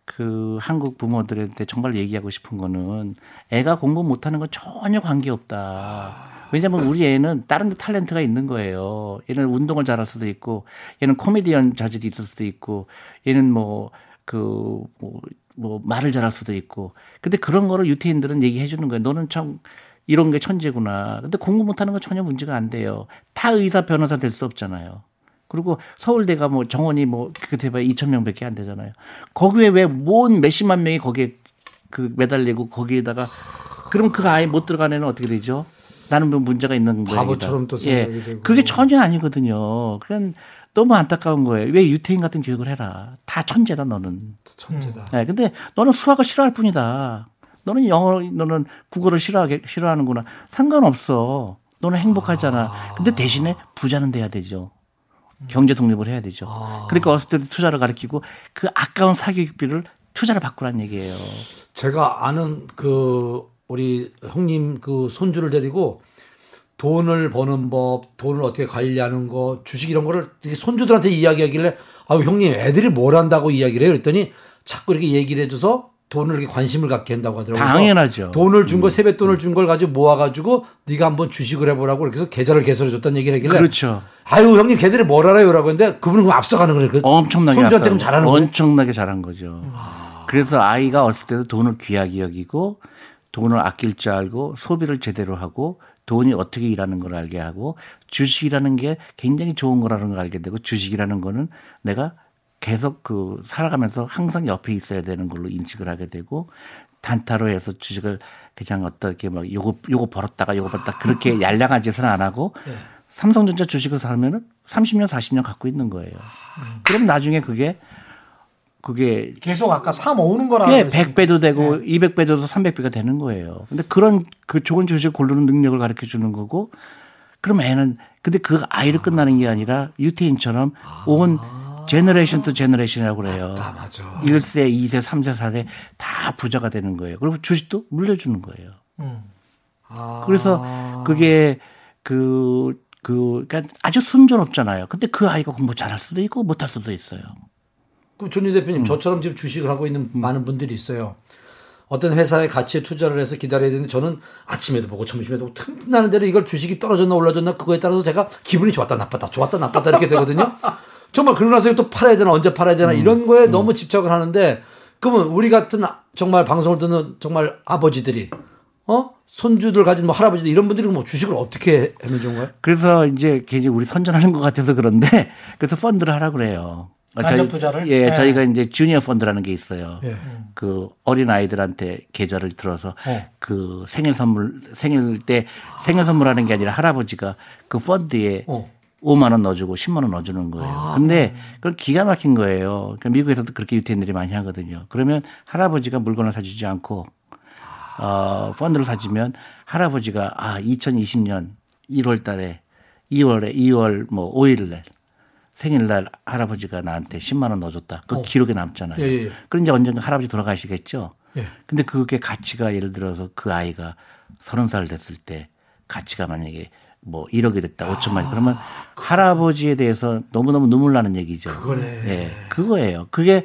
그 한국 부모들한테 정말 얘기하고 싶은 거는 애가 공부 못하는 건 전혀 관계없다. 왜냐면 우리 애는 다른 데 탤런트가 있는 거예요. 얘는 운동을 잘할 수도 있고, 얘는 코미디언 자질이 있을 수도 있고, 얘는 뭐, 그, 뭐, 뭐, 말을 잘할 수도 있고. 근데 그런 거를 유태인들은 얘기해 주는 거예요. 너는 참 이런 게 천재구나. 근데 공부 못하는 건 전혀 문제가 안 돼요. 타 의사, 변호사 될 수 없잖아요. 그리고 서울대가 뭐 정원이 뭐 그때 봐야 2천 명밖에 안 되잖아요. 거기에 왜 뭔 몇십만 명이 거기에 그 매달리고 거기에다가 그럼 그 아이 못 들어간 애는 어떻게 되죠? 나는 뭐 문제가 있는 거예요. 바보처럼 또 생각이 되고. 그게 전혀 아니거든요. 그냥 너무 안타까운 거예요. 왜 유태인 같은 교육을 해라. 다 천재다 너는. 천재다. 네, 근데 너는 수학을 싫어할 뿐이다. 너는 영어, 너는 국어를 싫어하게 싫어하는구나. 상관없어. 너는 행복하잖아. 근데 대신에 부자는 돼야 되죠. 경제 독립을 해야 되죠. 그러니까 어렸을 때 투자를 가르치고 그 아까운 사교육비를 투자를 바꾸란 얘기예요. 제가 아는 그 우리 형님 그 손주를 데리고 돈을 버는 법, 돈을 어떻게 관리하는 거, 주식 이런 거를 이 손주들한테 이야기하길래 아유 형님 애들이 뭘 한다고 이야기를 해요. 그랬더니 자꾸 이렇게 얘기를 해줘서 돈을 이렇게 관심을 갖게 한다고 하더라고요. 당연하죠. 돈을 준 거 세뱃돈을 준 걸 가지고 모아가지고 네가 한번 주식을 해보라고 그렇게 해서 계좌를 개설해 줬다는 얘기를 하길래 그렇죠. 아유 형님 걔들이 뭘 알아요 라고 했는데 그분은 그럼 앞서가는 거예요. 그 엄청나게 손주한테 아까워. 잘하는 거예요. 엄청나게 잘한 거죠. 그래서 아이가 어렸을 때도 돈을 귀하게 여기고 돈을 아낄 줄 알고 소비를 제대로 하고 돈이 어떻게 일하는 걸 알게 하고 주식이라는 게 굉장히 좋은 거라는 걸 알게 되고 주식이라는 거는 내가 계속 그 살아가면서 항상 옆에 있어야 되는 걸로 인식을 하게 되고 단타로 해서 주식을 그냥 어떻게 막 요거 요거 벌었다가 요거 벌었다 그렇게 얄량한 짓은 안 하고 삼성전자 주식을 사면은 30년 40년 갖고 있는 거예요. 그럼 나중에 그게 그게 계속 아까 사 모으는 거라 예, 그랬으니까. 100배도 되고 200배도 돼서 300배가 되는 거예요. 근데 그런 그 좋은 주식 고르는 능력을 가르쳐 주는 거고 그럼 애는 근데 그 아이를 끝나는 게 아니라 유태인처럼 one generation to generation이라고 그래요. 아, 맞아. 1세, 2세, 3세, 4세 다 부자가 되는 거예요. 그리고 주식도 물려주는 거예요. 음. 아. 그래서 그게 그, 그, 그러니까 아주 순조롭잖아요. 근데 그 아이가 공부 잘할 수도 있고 못할 수도 있어요. 그럼 존유 대표님 저처럼 지금 주식을 하고 있는 많은 분들이 있어요. 어떤 회사의 가치에 투자를 해서 기다려야 되는데 저는 아침에도 보고 점심에도 보고 틈나는 대로 이걸 주식이 떨어졌나 올라졌나 그거에 따라서 제가 기분이 좋았다 나빴다 좋았다 나빴다 이렇게 되거든요. 정말 그러고 나서 또 팔아야 되나 언제 팔아야 되나 이런 거에 너무 집착을 하는데 그러면 우리 같은 아- 정말 방송을 듣는 정말 아버지들이 어 손주들 가진 뭐 할아버지들 이런 분들이 뭐 주식을 어떻게 좋은 거예요? 그래서 이제 괜히 우리 선전하는 것 같아서 그런데 그래서 펀드를 하라 그래요. 어, 간접 투자를? 예, 네. 저희가 이제 주니어 펀드라는 게 있어요. 예. 그 어린 아이들한테 계좌를 들어서 어. 그 생일 선물 생일 때 생일 선물하는 게 아니라 할아버지가 그 펀드에 어. 5만 원 넣어주고 10만 원 넣어주는 거예요. 근데 그건 기가 막힌 거예요. 그러니까 미국에서도 그렇게 유태인들이 많이 하거든요. 그러면 할아버지가 물건을 사주지 않고 어, 펀드를 사주면 할아버지가 아 2020년 1월 달에 2월에 2월 뭐 5일 날 생일날 할아버지가 나한테 10만 원 넣어줬다. 그 기록에 남잖아요. 예, 예, 예. 그럼 이제 언젠가 할아버지 돌아가시겠죠. 예. 근데 그게 가치가 예를 들어서 그 아이가 서른 살 됐을 때 가치가 만약에 뭐 1억이 됐다, 5천만 원. 그러면 할아버지에 대해서 너무너무 눈물 나는 얘기죠. 그거네. 예, 그거예요. 그게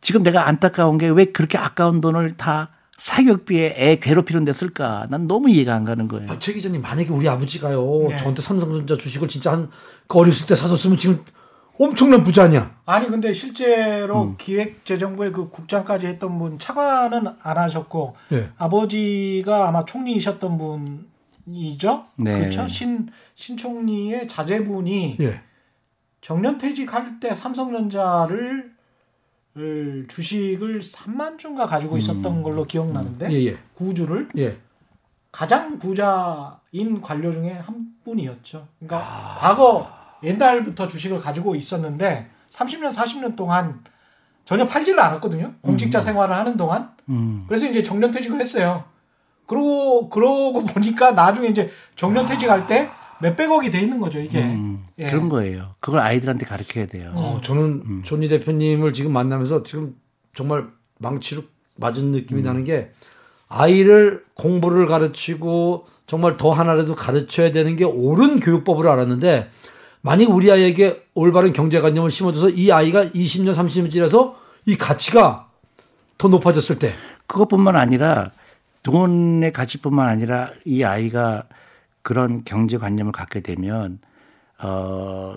지금 내가 안타까운 게 왜 그렇게 아까운 돈을 다 사교육비에 애 괴롭히는 데 쓸까? 난 너무 이해가 안 가는 거예요. 아, 최 기자님 만약에 우리 아버지가요 네. 저한테 삼성전자 주식을 진짜 한 그 어렸을 때 사줬으면 지금 엄청난 부자 아니야? 아니 근데 실제로 음. 기획재정부의 그 국장까지 했던 분 차관은 안 하셨고 예. 아버지가 아마 총리이셨던 분 이죠. 네. 그렇죠. 신, 신 총리의 자제분이 예. 정년퇴직할 때 삼성전자를 을 주식을 3만 주인가 가지고 있었던 걸로 기억나는데 음. 예, 예. 구주를 예. 가장 부자인 관료 중에 한 분이었죠. 그러니까 아. 과거 옛날부터 주식을 가지고 있었는데 30년 40년 동안 전혀 팔지를 않았거든요. 공직자 생활을 하는 동안. 음. 그래서 이제 정년퇴직을 했어요. 그러고 그러고 보니까 나중에 이제 정년 퇴직할 때 몇백억이 돼 있는 거죠 이게. 음, 예. 그런 거예요. 그걸 아이들한테 가르쳐야 돼요. 어, 저는 존니 대표님을 지금 만나면서 지금 정말 망치로 맞은 느낌이 나는 게 아이를 공부를 가르치고 정말 더 하나라도 가르쳐야 되는 게 옳은 교육법으로 알았는데 만약 우리 아이에게 올바른 경제관념을 심어줘서 이 아이가 20년 30년 지나서 이 가치가 더 높아졌을 때 그것뿐만 아니라 돈의 가치뿐만 아니라 이 아이가 그런 경제관념을 갖게 되면 어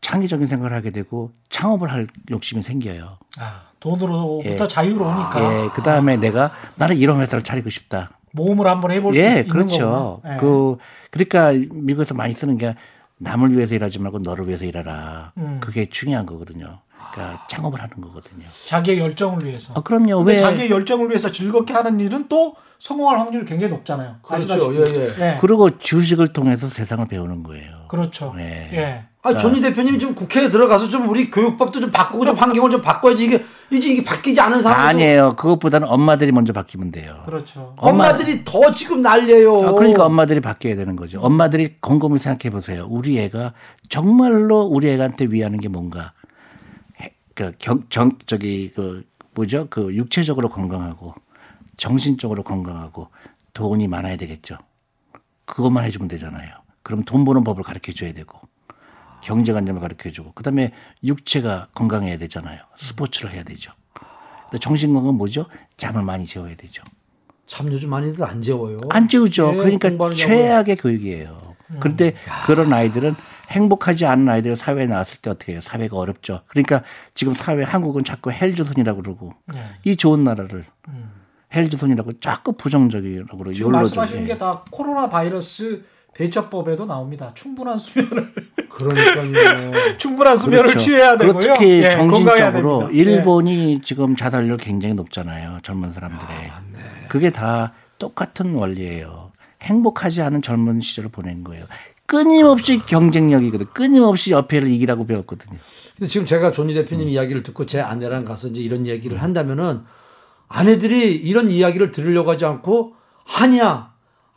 창의적인 생각을 하게 되고 창업을 할 욕심이 생겨요. 아, 돈으로부터 예. 자유로우니까 예, 그 다음에 내가 나는 이런 회사를 차리고 싶다. 모험을 한번 해볼 수 예, 있는 그렇죠. 예. 그 그러니까 미국에서 많이 쓰는 게 남을 위해서 일하지 말고 너를 위해서 일하라. 음. 그게 중요한 거거든요. 그러니까 창업을 하는 거거든요. 자기의 열정을 위해서. 아, 그럼요. 근데 왜 자기의 열정을 위해서 즐겁게 하는 일은 또 성공할 확률이 굉장히 높잖아요. 그렇죠. 예, 예. 예. 그리고 주식을 통해서 세상을 배우는 거예요. 그렇죠. 네. 예. 아, 조니 대표님이 좀 국회에 들어가서 좀 우리 교육법도 좀 바꾸고 좀 환경을 좀 바꿔야지 이게 이제 이게 바뀌지 않은 상황에서 아니에요. 그것보다는 엄마들이 먼저 바뀌면 돼요. 그렇죠. 엄마 들이 더 지금 난리예요. 아, 그러니까 엄마들이 바뀌어야 되는 거죠. 엄마들이 곰곰이 생각해 보세요. 우리 애가 정말로 우리 애한테 위하는 게 뭔가. 해- 그 경, 정, 저기, 그, 뭐죠? 그 육체적으로 건강하고 정신적으로 건강하고 돈이 많아야 되겠죠. 그것만 해주면 되잖아요. 그럼 돈 버는 법을 가르쳐 줘야 되고 경제관념을 가르쳐 주고 그다음에 육체가 건강해야 되잖아요. 스포츠를 해야 되죠. 근데 정신 건강은 뭐죠? 잠을 많이 재워야 되죠. 참 요즘 많이들 안 재워요. 안 재우죠. 예, 그러니까. 최악의 교육이에요. 그런데 그런 아이들은 행복하지 않은 아이들이 사회에 나왔을 때 어떻게 해요? 사회가 어렵죠. 그러니까 지금 사회 한국은 자꾸 헬조선이라고 그러고 예. 이 좋은 나라를 헬조선이라고 자꾸 부정적이라고 그러고 지금 말씀하시는 예. 게다 코로나 바이러스 대처법에도 나옵니다. 충분한 수면을 그러니까요. 충분한 수면을 그렇죠. 취해야 되고요. 특히 예, 정신적으로. 예. 일본이 지금 자살률 굉장히 높잖아요. 젊은 사람들의. 그게 다 똑같은 원리예요. 행복하지 않은 젊은 시절을 보낸 거예요. 끊임없이 경쟁력이거든. 끊임없이 옆에를 이기라고 배웠거든요. 근데 지금 제가 조니 대표님 이야기를 듣고 제 아내랑 가서 이제 이런 얘기를 한다면은 아내들이 이런 이야기를 들으려고 하지 않고 아니야.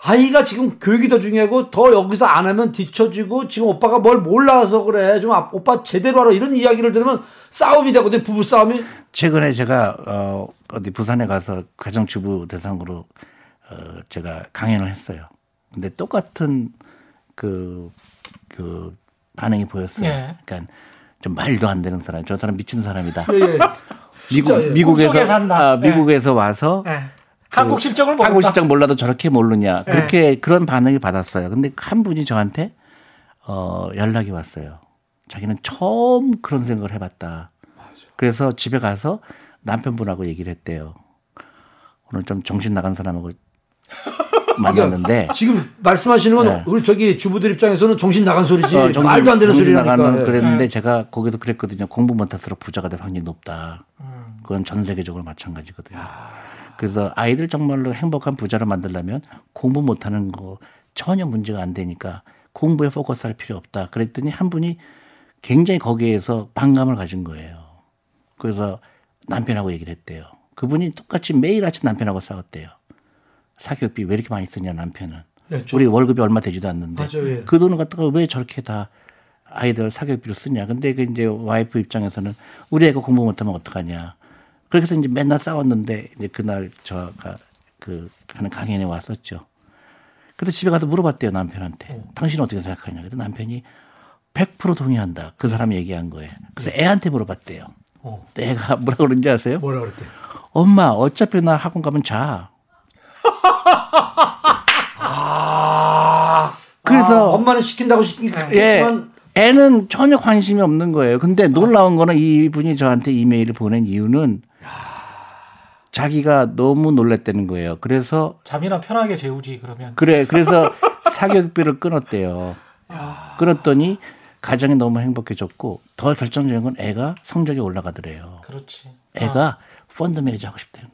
아이가 지금 교육이 더 중요하고 더 여기서 안 하면 뒤처지고 지금 오빠가 뭘 몰라서 그래. 좀 아- 오빠 제대로 하라. 이런 이야기를 들으면 싸움이 되거든. 부부 싸움이. 최근에 제가 어 어디 부산에 가서 가정주부 대상으로 어 제가 강연을 했어요. 근데 똑같은 그, 그 반응이 보였어요. 예. 그러니까 좀 말도 안 되는 사람, 저 사람 미친 사람이다. 예, 예. 미국 예. 미국에서. 아, 미국에서 와서 예. 한국 실정을 모른다. 한국 실정 몰라도 저렇게 모르냐 예. 그렇게 그런 반응이 받았어요. 근데 한 분이 저한테 어 연락이 왔어요. 자기는 처음 그런 생각을 해봤다. 그래서 집에 가서 남편분하고 얘기를 했대요. 오늘 좀 정신 나간 사람하고 만났는데 지금 말씀하시는 건 네. 우리 저기 주부들 입장에서는 정신 나간 소리지. 어, 정신- 말도 안 되는 소리라니까. 나가는 예. 그랬는데 제가 거기서 그랬거든요. 공부 못할수록 부자가 될 확률이 높다. 음. 그건 전 세계적으로 마찬가지거든요. 그래서 아이들 정말로 행복한 부자를 만들려면 공부 못하는 거 전혀 문제가 안 되니까 공부에 포커스할 필요 없다. 그랬더니 한 분이 굉장히 거기에서 반감을 가진 거예요. 그래서 남편하고 얘기를 했대요. 그분이 똑같이 매일 아침 남편하고 싸웠대요. 사교육비 왜 이렇게 많이 쓰냐 남편은. 예, 저- 우리 월급이 얼마 되지도 않는데 맞아요, 예. 그 돈을 갖다가 왜 저렇게 다 아이들 사교육비를 쓰냐. 근데 그 이제 와이프 입장에서는 우리 애가 공부 못하면 어떡하냐. 그렇게 해서 이제 맨날 싸웠는데 이제 그날 저가 그 하는 강연에 왔었죠. 그래서 집에 가서 물어봤대요 남편한테. 당신은 어떻게 생각하냐. 그래서 남편이 100% 동의한다. 그 사람이 얘기한 거예요. 그래서 애한테 물어봤대요. 어. 애가 뭐라 그런지 아세요? 뭐라 그랬대? 엄마 어차피 나 학원 가면 자. 아. 그래서 엄마는 시킨다고 시키겠지만 예. 애는 전혀 관심이 없는 거예요. 근데 놀라운 거는 이분이 저한테 이메일을 보낸 이유는 자기가 너무 놀랬다는 거예요. 그래서 잠이나 편하게 재우지 그러면. 그래 그래서 사교육비를 끊었대요. 끊었더니 가정이 너무 행복해졌고 더 결정적인 건 애가 성적이 올라가더래요. 그렇지. 애가 펀드 매니저 하고. 그러니까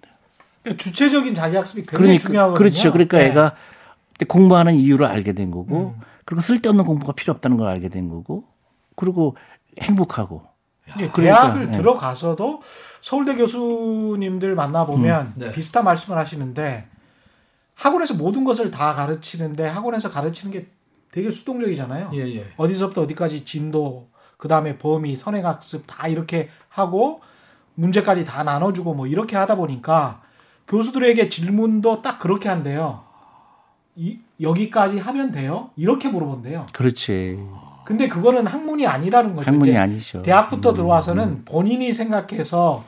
주체적인 자기 학습이 굉장히 그러니까 중요하거든요. 그렇죠. 그러니까 네. 애가 공부하는 이유를 알게 된 거고 음. 그리고 쓸데없는 공부가 필요 없다는 걸 알게 된 거고 그리고 행복하고 이제 그러니까, 대학을 예. 들어가서도 서울대 교수님들 만나 보면 네. 비슷한 말씀을 하시는데 학원에서 모든 것을 다 가르치는데 학원에서 가르치는 게 되게 수동적이잖아요. 예, 예. 어디서부터 어디까지 진도, 그 다음에 범위, 선행학습 다 이렇게 하고 문제까지 다 나눠주고 뭐 이렇게 하다 보니까 교수들에게 질문도 딱 그렇게 한대요. 이, 여기까지 하면 돼요? 이렇게 물어본대요. 그렇지. 근데 그거는 학문이 아니라는 거죠. 학문이 아니죠. 대학부터 음, 들어와서는 본인이 생각해서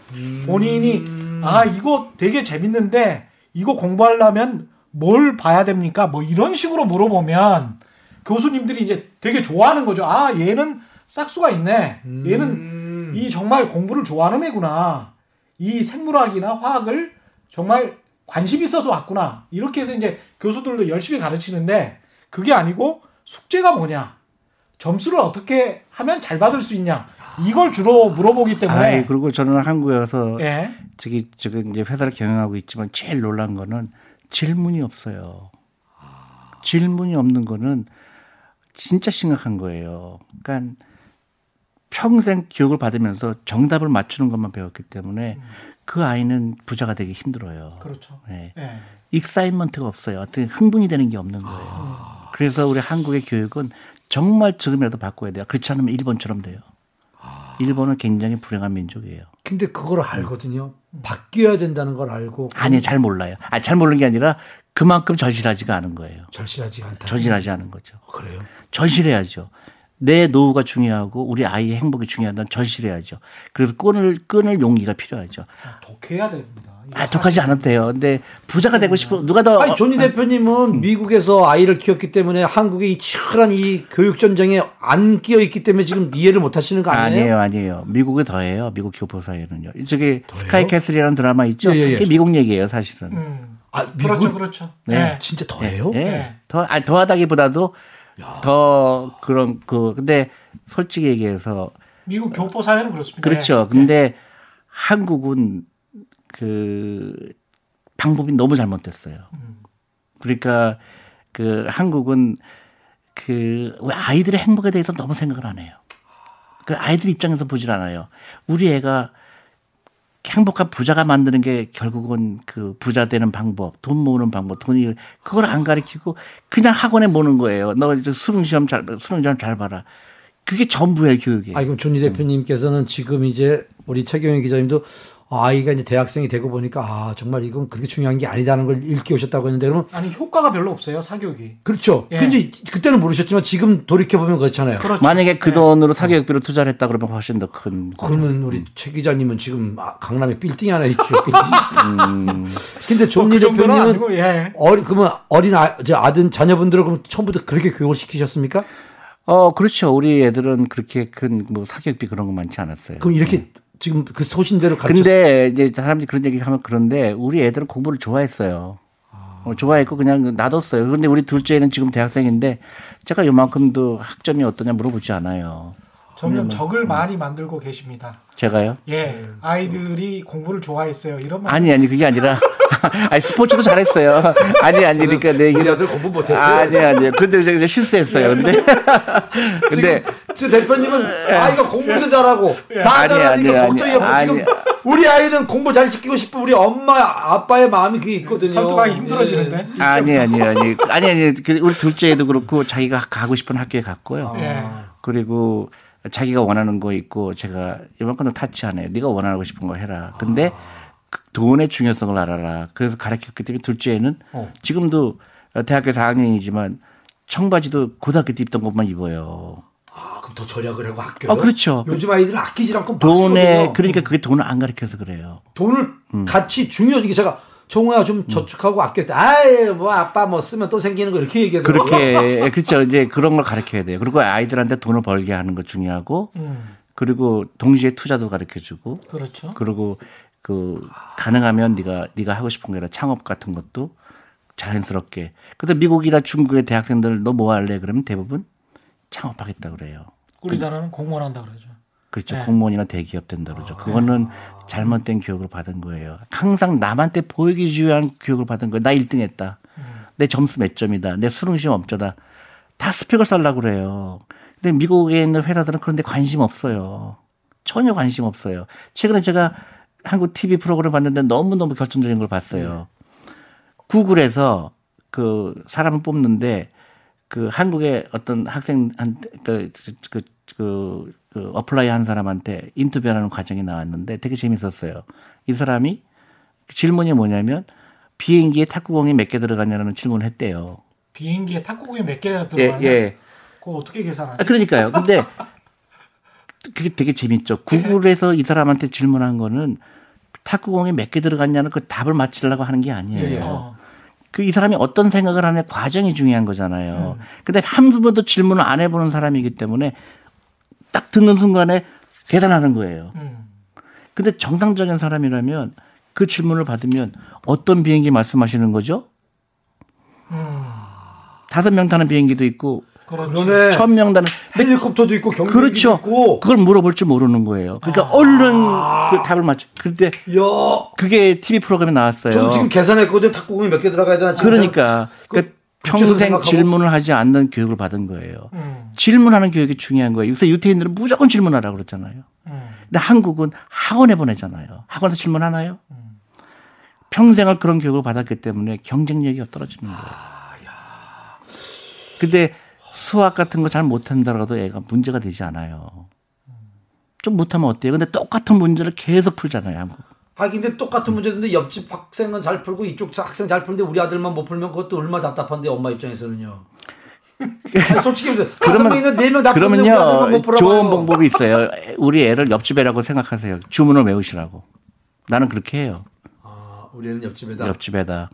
본인이 아 이거 되게 재밌는데 이거 공부하려면 뭘 봐야 됩니까? 뭐 이런 식으로 물어보면 교수님들이 이제 되게 좋아하는 거죠. 아, 얘는 싹수가 있네. 얘는 음. 이 정말 공부를 좋아하는 애구나. 이 생물학이나 화학을 정말 관심 있어서 왔구나. 이렇게 해서 이제 교수들도 열심히 가르치는데 그게 아니고 숙제가 뭐냐. 점수를 어떻게 하면 잘 받을 수 있냐. 이걸 주로 물어보기 때문에. 아이, 그리고 저는 한국에 와서 예. 저기 저기 이제 회사를 경영하고 있지만 제일 놀란 거는 질문이 없어요. 질문이 없는 거는 진짜 심각한 거예요. 그러니까 평생 교육을 받으면서 정답을 맞추는 것만 배웠기 때문에 그 아이는 부자가 되기 힘들어요. 그렇죠. 네. 예. excitement가 없어요. 어떻게 흥분이 되는 게 없는 거예요. 그래서 우리 한국의 교육은 정말 지금이라도 바꿔야 돼요. 그렇지 않으면 일본처럼 돼요. 일본은 굉장히 불행한 민족이에요. 근데 그걸 알거든요. 바뀌어야 된다는 걸 알고 아니 잘 몰라요. 아, 잘 모르는 게 아니라 그만큼 절실하지가 않은 거예요. 절실하지 않다. 절실하지 않은 거죠. 어, 그래요? 절실해야죠. 내 노후가 중요하고 우리 아이의 행복이 중요하다면 절실해야죠. 그래서 끈을 끊을 용기가 필요하죠. 독해야 됩니다. 아, 독하지 않아도 돼요. 근데 부자가 되고 싶어 누가 더 아니 존리 대표님은 미국에서 아이를 키웠기 때문에 한국의 이 치열한 이 교육 전쟁에 안 끼어 있기 때문에 지금 이해를 못 하시는 거 아니에요? 아니에요, 아니에요. 미국이 더해요. 미국 교포 사회는요. 저기 스카이 캐슬이라는 드라마 있죠. 예, 예, 예. 그게 미국 얘기예요, 사실은. 음. 아, 미국 그렇죠, 그렇죠. 네. 예. 진짜 더해요? 예. 네. 더, 아, 더하다기보다도 더 그런 그 근데 솔직히 얘기해서 미국 교포 사회는 그렇습니다. 그렇죠. 예. 근데 한국은 그 방법이 너무 잘못됐어요. 그러니까 그 한국은 그왜 아이들의 행복에 대해서 너무 생각을 안 해요. 그 아이들 입장에서 보질 않아요. 우리 애가 행복한 부자가 만드는 게 결국은 그 부자 되는 방법, 돈 모으는 방법, 돈이 그걸 안 가르치고 그냥 학원에 모는 거예요. 너 이제 수능 시험 잘 수능 시험 잘 봐라. 그게 전부예요 교육이. 아, 이건 조니 대표님께서는 지금 이제 우리 최경영 기자님도 아이가 이제 대학생이 되고 보니까 아, 정말 이건 그렇게 중요한 게 아니다는 걸 읽기 오셨다고 했는데 그러면 아니 효과가 별로 없어요 사교육이. 그렇죠. 예. 근데 그때는 모르셨지만 지금 돌이켜 보면 그렇잖아요. 그렇죠. 만약에 그 예. 돈으로 사교육비로 투자를 했다 그러면 훨씬 더 큰. 그러면 우리 최 기자님은 지금 아, 강남에 빌딩이 하나 있죠. 빌딩. 근데 뭐 조니 그 정도는 대표님은 예. 어리 그러면 어린 아, 저 아들 자녀분들을 그럼 처음부터 그렇게 교육을 시키셨습니까? 어, 그렇죠. 우리 애들은 그렇게 큰 뭐 사교육비 그런 거 많지 않았어요. 그럼 이렇게 지금 그 소신대로 가르쳤 근데 이제 사람들이 그런 얘기 하면 그런데 우리 애들은 공부를 좋아했어요. 어, 좋아했고 그냥 놔뒀어요. 그런데 우리 둘째는 지금 대학생인데 제가 요만큼도 학점이 어떠냐 물어보지 않아요. 점점 적을 많이 만들고 계십니다. 제가요? 예, 아이들이 공부를 좋아했어요. 이런 말. 아니 아니 그게 아니라 아니 스포츠도 잘했어요. 아니 아니 그러니까 내 얘기는 아들 공부 못했어요. 아니 아니 근데 제가 실수했어요. 근데 근데 저 대표님은 아이가 공부도 잘하고 다 아니, 잘하니까 아니, 걱정이 없고 아니. 지금 우리 아이는 공부 잘 시키고 싶은 우리 엄마 아빠의 마음이 그게 있거든요. 설득하기 힘들어지는데. 예. 아니 아니 아니 아니 아니 그 우리 둘째도 그렇고 자기가 가고 싶은 학교에 갔고요. 예. 그리고 자기가 원하는 거 있고 제가 이만큼도 타치 안 해요. 네가 원하고 싶은 거 해라. 근데 그 돈의 중요성을 알아라. 그래서 가르쳤기 때문에 둘째는 어. 지금도 대학교 4학년이지만 청바지도 고등학교 때 입던 것만 입어요. 아, 그럼 더 절약을 하고 학교. 아, 그렇죠. 요즘 아이들은 아끼지 않고 막 돈에. 그러니까 그게 돈을 안 가르쳐서 그래요. 돈을 음. 같이 중요 이게 제가 정호야 좀 저축하고 아꼈다. 아이 뭐 아빠 뭐 쓰면 또 생기는 거 이렇게 얘기하더라고요. 그렇게 그렇죠. 이제 그런 걸 가르쳐야 돼요. 그리고 아이들한테 돈을 벌게 하는 거 중요하고 음, 그리고 동시에 투자도 가르쳐 주고 그렇죠. 그리고 그 가능하면 네가 네가 하고 싶은 거라 창업 같은 것도 자연스럽게. 그래서 미국이나 중국의 대학생들 너 뭐 할래? 그러면 대부분 창업하겠다 그래요. 우리 나라는 공무원 한다 그러죠. 그렇죠. 네. 공무원이나 대기업 된다 그러죠. 그거는 잘못된 교육을 받은 거예요. 항상 남한테 보이기 위한 교육을 받은 거예요. 나 1등 했다. 내 점수 몇 점이다. 내 수능시험 업자다. 다 스펙을 살라고 그래요. 근데 미국에 있는 회사들은 그런데 관심 없어요. 전혀 관심 없어요. 최근에 제가 한국 TV 프로그램 봤는데 너무너무 결정적인 걸 봤어요. 구글에서 그 사람을 뽑는데 그 한국의 어떤 학생한테 그, 그, 그, 그 apply 한 사람한테 인터뷰하는 과정이 나왔는데 되게 재밌었어요. 이 사람이 질문이 뭐냐면 비행기에 탁구공이 몇 개 들어가냐는 질문을 했대요. 비행기에 탁구공이 몇 예, 들어가냐? 예. 그거 어떻게 계산하냐? 아, 그러니까요. 근데 그게 되게 재밌죠. 구글에서 이 사람한테 질문한 거는 탁구공이 몇 개 들어갔냐는 그 답을 맞히려고 하는 게 아니에요. 예, 예. 어, 그이 사람이 어떤 생각을 하는 과정이 중요한 거잖아요. 근데 한 번도 질문을 안 해보는 사람이기 때문에 딱 듣는 순간에 계산하는 거예요. 음. 근데 정상적인 사람이라면 그 질문을 받으면 어떤 비행기 말씀하시는 거죠? 다섯 명 타는 비행기도 있고 그렇지. 그러네. 천명 타는 헬리콥터도 있고 경비도 그렇죠. 있고. 그걸 물어볼 줄 모르는 거예요. 그러니까 아. 얼른 그 답을 맞춰. 그때 야, 그게 TV 프로그램에 나왔어요. 저도 지금 계산했거든. 탁구공이 몇 개 들어가야 되나. 지금 그러니까 그그 국제선 평생. 질문을 하지 않는 교육을 받은 거예요. 음. 질문하는 교육이 중요한 거예요. 요새 유태인들은 무조건 질문하라고 그러잖아요. 음. 근데 한국은 학원에 보내잖아요. 학원에서 질문하나요? 음. 평생을 그런 교육을 받았기 때문에 경쟁력이 떨어지는 거예요. 근데 수학 같은 거 잘 못한다라도 애가 문제가 되지 않아요. 좀 못하면 어때요? 근데 똑같은 문제를 계속 풀잖아요. 한국. 아 근데 똑같은 문제인데 옆집 학생은 잘 풀고 이쪽 학생 잘 푸는데 우리 아들만 못 풀면 그것도 얼마나 답답한데 엄마 입장에서는요. 아니, 솔직히 다섯 명이는 네명다 그러면요. 좋은 방법이 있어요. 우리 애를 옆집 애라고 생각하세요. 주문을 외우시라고. 나는 그렇게 해요. 아, 우리 애는 옆집에다. 옆집에다.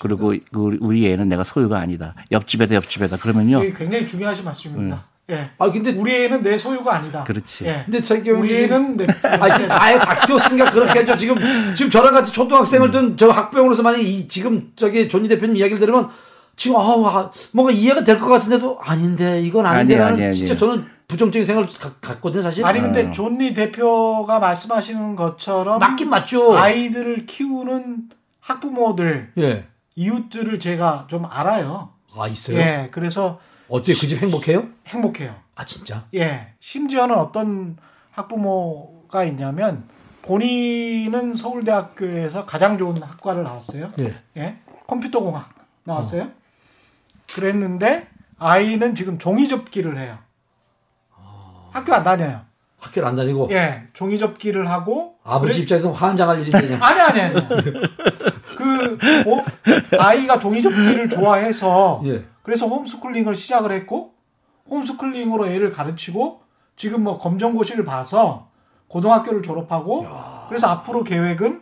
그리고 그 우리- 애는 내가 소유가 아니다. 옆집에다 옆집에다. 그러면요. 굉장히 중요하신 말씀입니다. 예. 아 근데 우리 애는 내 소유가 아니다. 그렇지. 예. 근데 제 경우는 우리 애는 내 아니 지금 아예 다 키웠으니까 그렇게 해줘 지금 지금 저랑 같이 초등학생을 둔 저 학부형으로서 만약 이 지금 저기 존니 대표님 이야기를 들으면 지금 아우 아, 뭔가 이해가 될 것 같은데도 아닌데 이건 아닌데 아니에요, 진짜. 저는 부정적인 생각을 가- 갖거든요 사실 아니 근데 어. 존리 대표가 말씀하시는 것처럼 맞긴 맞죠 아이들을 키우는 학부모들 예. 이웃들을 제가 좀 알아요. 아 있어요 예. 그래서 어때요 그집 행복해요 행복해요. 아 진짜 예. 심지어는 어떤 학부모가 있냐면 본인은 서울대학교에서 가장 좋은 학과를 나왔어요. 예. 예. 컴퓨터공학 나왔어요. 그랬는데 아이는 지금 종이 접기를 해요. 학교 안 다녀요. 학교를 안 다니고 예. 종이 접기를 하고 아버지 그래- 입장에서 환장할 일인데 그냥 아니 아니 아니. 그 뭐, 아이가 종이 접기를 좋아해서 예. 그래서 홈스쿨링을 시작을 했고 홈스쿨링으로 애를 가르치고 지금 뭐 검정고시를 봐서 고등학교를 졸업하고 그래서 앞으로 계획은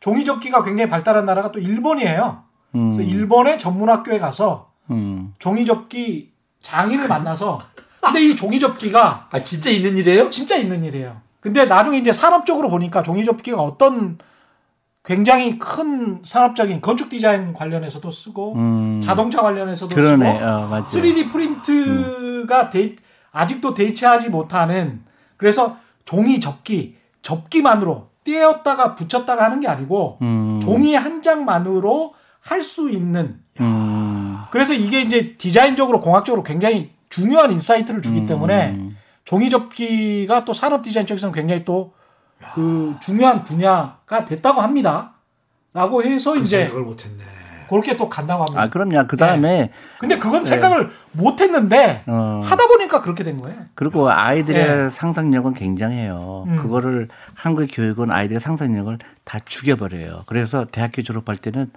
종이 접기가 굉장히 발달한 나라가 또 일본이에요. 음, 그래서 일본의 전문학교에 가서 음. 종이 접기 장인을 만나서 근데 이 종이 접기가 아 진짜 있는 일이에요 진짜 있는 일이에요. 근데 나중에 이제 산업적으로 보니까 종이 접기가 어떤 굉장히 큰 산업적인 건축 디자인 관련해서도 쓰고 음. 자동차 관련해서도 그러네. 쓰고 어, 맞죠. 3D 프린트가 대- 아직도 대체하지 못하는 그래서 종이 접기 접기만으로 떼었다가 붙였다가 하는 게 아니고 음. 종이 한 장만으로 할 수 있는 음. 그래서 이게 이제 디자인적으로 공학적으로 굉장히 중요한 insight를 주기 음. 때문에 종이 접기가 또 산업 디자인 쪽에서는 굉장히 또 그 중요한 분야가 됐다고 합니다. 라고 해서 그 이제 생각을 못했네 그렇게 또 간다고 합니다. 아 그럼요. 그 다음에 근데 그건 생각을 못 했는데 어. 하다 보니까 그렇게 된 거예요. 그리고 아이들의 예. 상상력은 굉장해요. 음. 그거를 한국의 교육은 아이들의 상상력을 다 죽여버려요. 그래서 대학교 졸업할 때는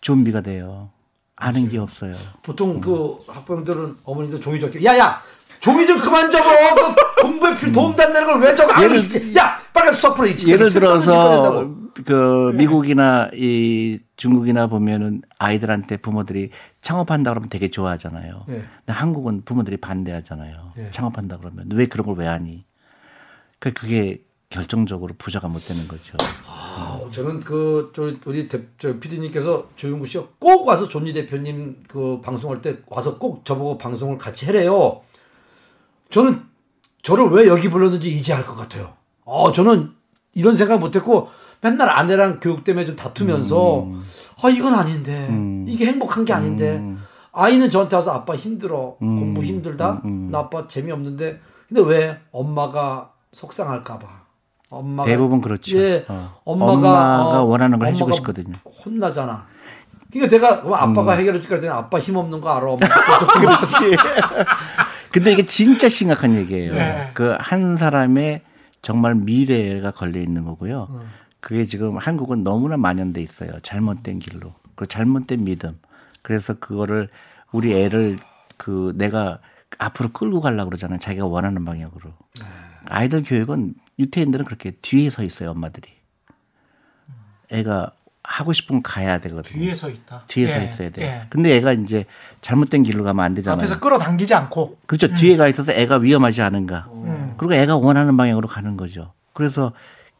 좀비가 돼요. 아는 게 없어요. 보통 그 학부형들은 어머님들 종이 접기 야 야 종이 좀 그만 적어 그 공부에 필요 도움 된다는 걸 왜 적어 아유 씨. 야 빨리 수업 풀어 이 진짜 예를 들어서. 그 미국이나 이 중국이나 보면은 아이들한테 부모들이 창업한다 그러면 되게 좋아하잖아요. 예. 근데 한국은 부모들이 반대하잖아요. 예. 창업한다 그러면 왜 그런 걸 왜 하니? 그 그게 결정적으로 부자가 못 되는 거죠. 어, 저는 그 저, 우리 대, 저 PD님께서 조용구 씨가 꼭 와서 존니 대표님 그 방송할 때 와서 꼭 저보고 방송을 같이 해래요. 저는 저를 왜 여기 불렀는지 이제 알 것 같아요. 어, 저는 이런 생각 못했고 맨날 아내랑 교육 때문에 좀 다투면서 아 이건 아닌데 음. 이게 행복한 게 아닌데 음. 아이는 저한테 와서 아빠 힘들어 음. 공부 힘들다 음, 음. 나 아빠 재미없는데 근데 왜 엄마가 속상할까봐 엄마가 대부분 그렇죠. 예, 어. 엄마가, 엄마가 어, 원하는 걸 해주고 싶거든요. 혼나잖아. 그러니까 내가 아빠가 음. 해결해 줄까 했더니 아빠 힘 없는 거 알아. 엄마 그렇지. 근데 이게 진짜 심각한 얘기예요. 네. 그한 사람의 정말 미래가 걸려 있는 거고요. 음. 그게 지금 한국은 너무나 만연돼 있어요. 잘못된 길로. 그 잘못된 믿음. 그래서 그거를 우리 애를 그 내가 앞으로 끌고 가려고 그러잖아요. 자기가 원하는 방향으로. 아이들 교육은 유태인들은 그렇게 뒤에 서 있어요. 엄마들이. 애가 하고 싶으면 가야 되거든요. 뒤에 서 있다. 뒤에 서 예, 있어야 돼. 예. 근데 애가 이제 잘못된 길로 가면 안 되잖아요. 앞에서 끌어당기지 않고. 그렇죠. 뒤에 가 있어서 애가 위험하지 않은가. 음. 그리고 애가 원하는 방향으로 가는 거죠. 그래서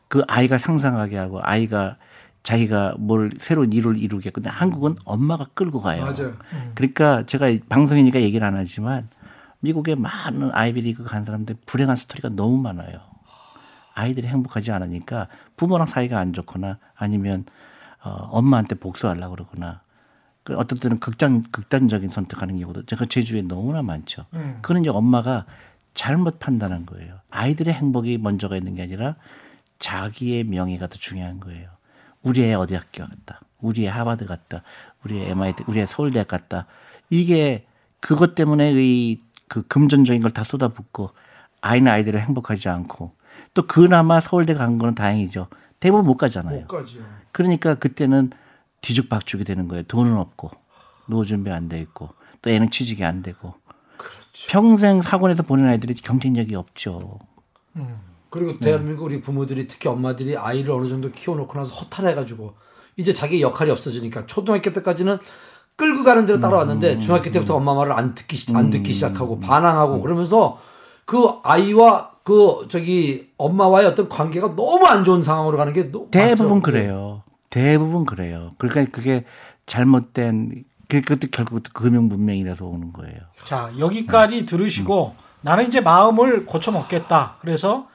그 아이가 상상하게 하고 아이가 자기가 뭘 새로운 일을 이루게. 근데 한국은 엄마가 끌고 가요. 맞아요. 그러니까 제가 방송이니까 얘기를 안 하지만 미국의 많은 아이비리그 간 사람들 불행한 스토리가 너무 많아요. 아이들이 행복하지 않으니까 부모랑 사이가 안 좋거나 아니면 어, 엄마한테 복수하려고 그러거나 그 어떤 때는 극단 극단적인 선택하는 경우도 제가 제주에 너무나 많죠. 음. 그는 이제 엄마가 잘못 판단한 거예요. 아이들의 행복이 먼저가 있는 게 아니라 자기의 명예가 더 중요한 거예요. 우리 애 어디 학교 갔다. 우리 애 하버드 갔다. 우리 애 MIT, 우리 애 서울대학 갔다. 이게 그것 때문에 이그 금전적인 걸 다 쏟아붓고 아이는 아이들을 행복하지 않고 또 그나마 서울대 간 거는 다행이죠. 대부분 못 가잖아요. 못 가죠. 그러니까 그때는 뒤죽박죽이 되는 거예요. 돈은 없고 노후 준비 안 돼 있고 또 애는 취직이 안 되고 평생 학원에서 보낸 아이들이 경쟁력이 없죠. 그리고 대한민국 우리 부모들이 특히 엄마들이 아이를 어느 정도 키워놓고 나서 허탈해가지고 이제 자기 역할이 없어지니까 초등학교 때까지는 끌고 가는 대로 따라왔는데 중학교 때부터 엄마 말을 안 듣기 시- 안 듣기 시작하고 반항하고 그러면서 그 아이와 그 저기 엄마와의 어떤 관계가 너무 안 좋은 상황으로 가는 게 대부분 많더라고요. 그래요. 대부분 그래요. 그러니까 그게 잘못된 그- 그것도 결국 금융 문명이라서 오는 거예요. 자, 여기까지 들으시고 나는 이제 마음을 고쳐 먹겠다. 그래서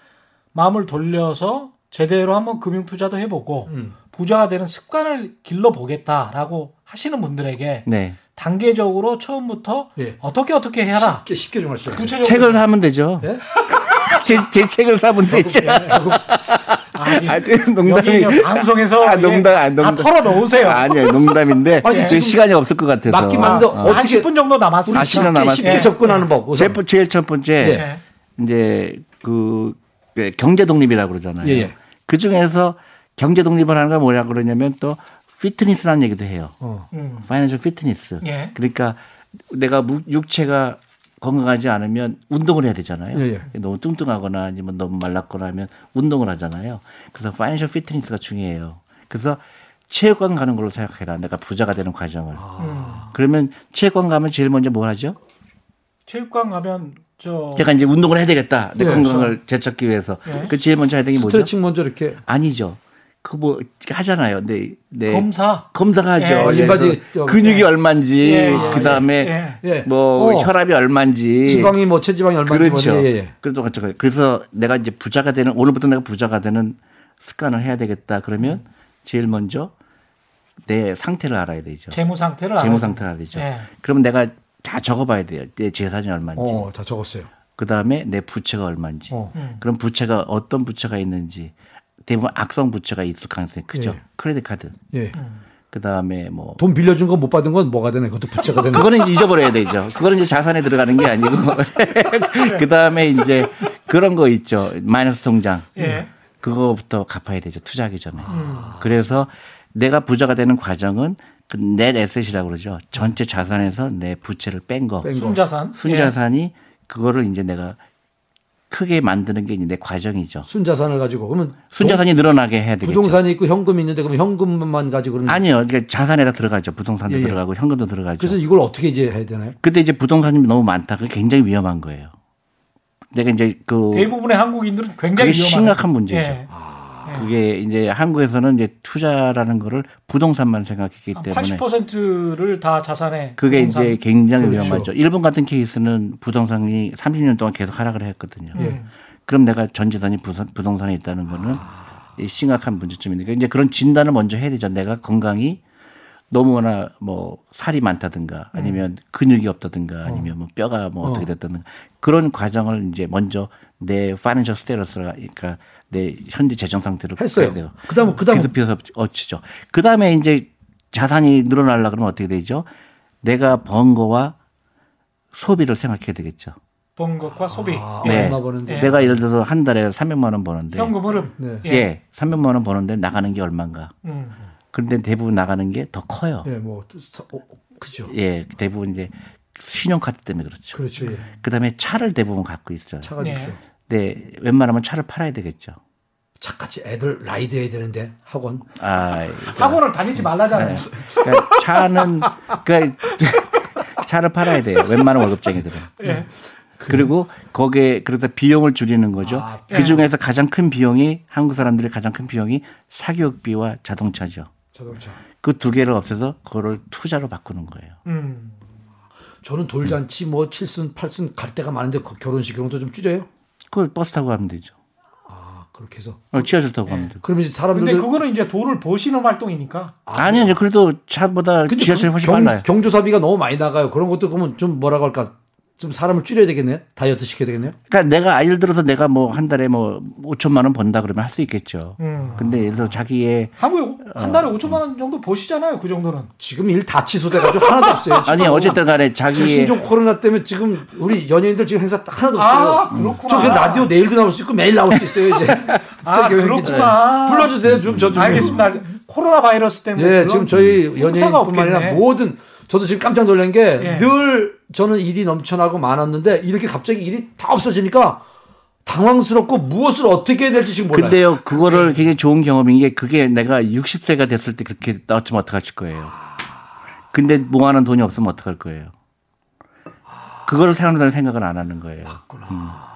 마음을 돌려서 제대로 한번 금융 투자도 해보고 음. 부자가 되는 습관을 길러 보겠다라고 하시는 분들에게 네. 단계적으로 처음부터 예. 어떻게 어떻게 해라. 쉽게 쉽게 좀 하시죠. 책을 사면 되죠. 예? 제, 제 책을 사면 되죠. 아니, 아, 농담이 여기 방송에서 아, 농담, 아, 다 농담. 털어 놓으세요. 아니에요. 농담인데 아니, 지금 지금 시간이 없을 것 같아서. 맞긴 아, 맞는데 한 어떻게 10분 정도 남았으니까. 아, 시간 쉽게, 남았어요. 쉽게 예. 접근하는 법. 우선. 제, 제일 첫 번째 예. 이제 그 네, 경제 독립이라고 그러잖아요. 예, 예. 그 중에서 경제 독립을 하는 건 뭐냐 그러냐면 또 피트니스라는 얘기도 해요. 어. 음. 파이낸셜 피트니스. 예. 그러니까 내가 무- 육체가 건강하지 않으면 운동을 해야 되잖아요. 예, 너무 뚱뚱하거나 아니면 너무 말랐거나 하면 운동을 하잖아요. 그래서 파이낸셜 피트니스가 중요해요. 그래서 체육관 가는 걸로 생각해라. 내가 부자가 되는 과정을. 아. 그러면 체육관 가면 제일 먼저 뭘 하죠? 체육관 가면 저 제가 이제 운동을 해야 되겠다. 내 예, 건강을 되찾기 위해서. 예. 그 제일 먼저 해야 되는 게 뭐죠? 스트레칭 먼저 이렇게 아니죠. 그뭐 하잖아요. 네, 네. 검사. 검사가 하죠. 예, 예, 인바디 그 근육이 예. 얼마인지, 예, 예, 그 다음에 예. 예. 뭐 어. 혈압이 얼마인지. 지방이 뭐 체지방이 얼마인지 그렇죠. 뭐. 그래도 같이 그래서 내가 이제 부자가 되는 오늘부터 내가 부자가 되는 습관을 해야 되겠다. 그러면 제일 먼저 내 상태를 알아야 되죠. 재무 상태를 재무 상태를 알아야 되죠. 예. 그러면 내가 다 적어봐야 돼요. 내 재산이 얼마인지. 어, 다 적었어요. 그 다음에 내 부채가 얼마인지. 어. 음. 그럼 부채가 어떤 부채가 있는지. 대부분 악성 부채가 있을 가능성이 크죠. 예. 크레딧 카드. 예. 그 다음에 뭐 돈 빌려준 거 못 받은 건 뭐가 되네. 그것도 부채가 되네. 그거는 이제 잊어버려야 되죠. 그거는 이제 자산에 들어가는 게 아니고. 그 다음에 이제 그런 거 있죠. 마이너스 통장. 예. 그거부터 갚아야 되죠. 투자하기 전에. 그래서 내가 부자가 되는 과정은 그넷 에셋이라고 그러죠. 전체 자산에서 내 부채를 뺀 거. 뺀 거. 순자산. 예. 순자산이 그거를 이제 내가 크게 만드는 게 이제 내 과정이죠. 순자산을 가지고 그러면 순자산이 늘어나게 해야 되겠죠. 부동산이 있고 현금이 있는데 그럼 현금만 가지고 그러면 아니요. 그러니까 자산에다 들어가죠. 부동산도 예, 예. 들어가고 현금도 들어가죠. 그래서 이걸 어떻게 이제 해야 되나요? 근데 이제 부동산이 너무 많다. 그게 굉장히 위험한 거예요. 내가 이제 그 대부분의 한국인들은 굉장히 심각한 문제죠. 예. 그게 이제 한국에서는 이제 투자라는 거를 부동산만 생각했기 한 때문에 80%를 다 자산에 그게 부동산. 이제 굉장히 그렇죠. 위험하죠. 일본 같은 케이스는 부동산이 30년 동안 계속 하락을 했거든요. 예. 그럼 내가 전 재산이 부동산에 있다는 거는 이 심각한 문제점이니까 이제 그런 진단을 먼저 해야 되죠. 내가 건강이 너무나 뭐 살이 많다든가 아니면 근육이 없다든가 아니면 뭐 뼈가 뭐 어떻게 됐다든가 그런 과정을 이제 먼저 내 파이낸셜 스테러스가 그러니까 내 현재 재정 상태로 했어요. 그다음 그다음 비슷비슷 어치죠. 그 다음에 이제 자산이 늘어나려 그러면 어떻게 되죠? 내가 번 거와 소비를 생각해야 되겠죠. 번 것과 소비. 아, 예. 얼마 버는데 내가 예를 들어서 한 달에 300만 원 버는데 현금 흐름. 네. 예. 300만 원 버는데 나가는 게 얼마인가? 음. 그런데 대부분 나가는 게 더 커요. 예, 뭐 사- 어, 그죠. 예, 대부분 이제 신용카드 때문에 그렇죠. 그렇죠. 예. 그다음에 차를 대부분 갖고 있어요. 차가 네. 있죠. 네, 웬만하면 차를 팔아야 되겠죠. 차같이 애들 라이드 해야 되는데 학원. 아, 학원을 다니지 말라잖아요. 그러니까 차는 그 차를 팔아야 돼요. 웬만한 월급쟁이들은. 예. 그리고 거기에 그래서 비용을 줄이는 거죠. 아, 그 중에서 가장 큰 비용이 한국 사람들의 가장 큰 비용이 사교육비와 자동차죠. 자동차. 그 두 개를 없애서 그거를 투자로 바꾸는 거예요. 음. 저는 돌잔치 뭐 칠순 팔순 갈 때가 많은데 그 결혼식 이런 것도 좀 줄여요. 그걸 버스 타고 가면 되죠. 아 그렇게 해서. 어, 지하철 타고 가면 되고. 그러면 이제 근데 사람들도 그거는 이제 돈을 버시는 활동이니까. 아니요, 그래도 차보다 근데 지하철이 그 훨씬 경, 빨라요. 경조사비가 너무 많이 나가요. 그런 것도 그러면 좀 뭐라고 할까? 좀 사람을 줄여야 되겠네요. 다이어트 시켜야 되겠네요. 그러니까 내가 예를 들어서 내가 뭐 한 달에 뭐 5천만 원 번다 그러면 할 수 있겠죠. 음. 근데 예를 들어 자기의 한국에 한 달에 5천만 원 정도 버시잖아요. 그 정도는. 지금 일 다 취소돼가지고 하나도 없어요. 아니 어쨌든 간에 자기의 신종 코로나 때문에 지금 우리 연예인들 지금 행사 하나도 없어요. 아, 그렇구나. 저 그냥 라디오 내일도 나올 수 있고 매일 나올 수 있어요 이제. 아, 그렇구나. 불러주세요 좀저 좀. 알겠습니다. 코로나 바이러스 때문에. 예, 지금 저희 행사가 연예인뿐만 아니라. 모든 저도 지금 깜짝 놀란 게 예. 늘 저는 일이 넘쳐나고 많았는데 이렇게 갑자기 일이 다 없어지니까 당황스럽고 무엇을 어떻게 해야 될지 지금 몰라요. 근데요 그거를 굉장히 좋은 경험인 게 그게 내가 60세가 됐을 때 그렇게 나왔으면 어떡하실 거예요. 근데 모아놓은 돈이 없으면 어떡할 거예요. 그거를 사람들은 생각을 안 하는 거예요.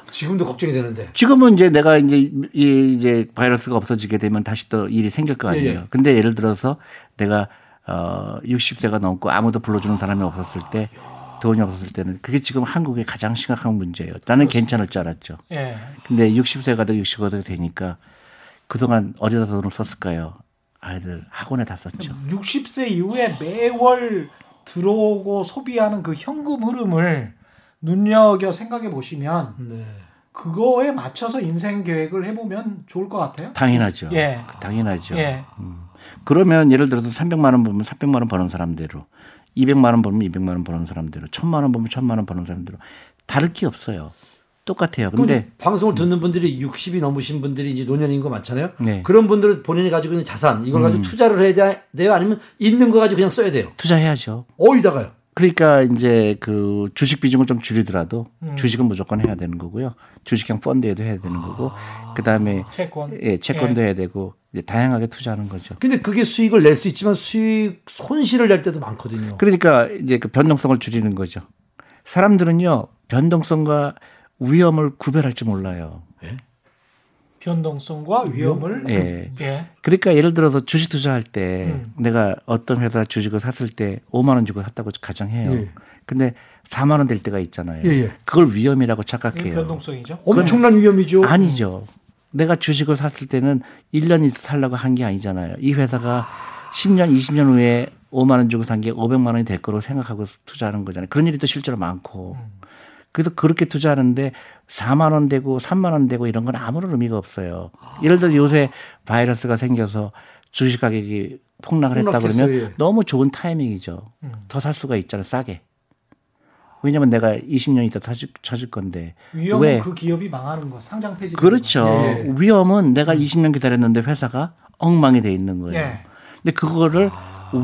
지금도 걱정이 되는데. 지금은 이제 내가 이제 이 이제 바이러스가 없어지게 되면 다시 또 일이 생길 거 아니에요. 예, 예. 근데 예를 들어서 내가 어 60세가 넘고 아무도 불러주는 사람이 없었을 때 돈이 없었을 때는 그게 지금 한국의 가장 심각한 문제예요. 나는 괜찮을 줄 알았죠. 예. 근데 60세가 되고 65세가 되니까 그동안 어디다 돈을 썼을까요? 아이들 학원에 다 썼죠. 60세 이후에 매월 들어오고 소비하는 그 현금 흐름을 눈여겨 생각해 보시면 네. 그거에 맞춰서 인생 계획을 해보면 좋을 것 같아요. 당연하죠. 예. 당연하죠. 예. 그러면 예를 들어서 300만 원 벌면 300만 원 버는 사람대로 200만 원 벌면 200만 원 버는 사람대로 1000만 원 벌면 1000만 원 버는 사람대로 다를 게 없어요. 똑같아요. 근데 방송을 듣는 분들이 60이 넘으신 분들이 이제 노년인 거 많잖아요. 네. 그런 분들은 본인이 가지고 있는 자산 이걸 가지고 투자를 해야 돼요? 아니면 있는 거 가지고 그냥 써야 돼요? 투자해야죠. 어디다가요? 그러니까 이제 그 주식 비중을 좀 줄이더라도 음. 주식은 무조건 해야 되는 거고요. 주식형 펀드에도 해야 되는 거고 그다음에 채권. 예, 채권도 해야 되고 다양하게 투자하는 거죠. 근데 그게 수익을 낼 수 있지만 수익 손실을 낼 때도 많거든요. 그러니까 이제 그 변동성을 줄이는 거죠. 사람들은요 변동성과 위험을 구별할 줄 몰라요. 변동성과 위험을 예. 예. 그러니까 예를 들어서 주식 투자할 때 음. 내가 어떤 회사 주식을 샀을 때 5만 원 주고 샀다고 가정해요. 예. 근데 4만 원 될 때가 있잖아요. 예, 예. 그걸 위험이라고 착각해요. 변동성이죠. 엄청난 위험이죠. 아니죠. 내가 주식을 샀을 때는 1년 있어 살라고 한 게 아니잖아요. 이 회사가 10년, 20년 후에 5만 원 주고 산 게 500만 원이 될 거로 생각하고 투자하는 거잖아요. 그런 일이 또 실제로 많고. 그래서 그렇게 투자하는데 4만 원 되고 3만 원 되고 이런 건 아무런 의미가 없어요. 예를 들어 요새 바이러스가 생겨서 주식 가격이 폭락을 했다 그러면 예. 너무 좋은 타이밍이죠. 더 살 수가 있잖아요. 싸게. 왜냐면 내가 20년 있다 찾을, 찾을 건데. 위험은 왜? 그 기업이 망하는 거, 상장 폐지. 그렇죠. 예. 위험은 내가 20년 기다렸는데 회사가 엉망이 돼 있는 거예요. 예. 근데 그거를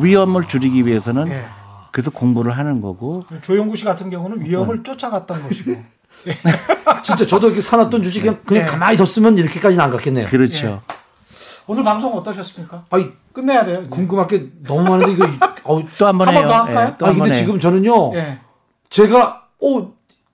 위험을 줄이기 위해서는 예. 그래서 공부를 하는 거고 조영구 씨 같은 경우는 위험을 음. 쫓아갔던 것이고. 진짜 저도 이렇게 사놨던 주식 그냥, 그냥 예. 가만히 뒀으면 이렇게까지는 안 갔겠네요. 그렇죠. 오늘 방송 어떠셨습니까? 아니 끝내야 돼요. 궁금한 게 너무 많은데 이거 어우, 또한번 한번 해요. 더 할까요? 예, 또번 근데 해요. 지금 저는요. 예. 제가 어,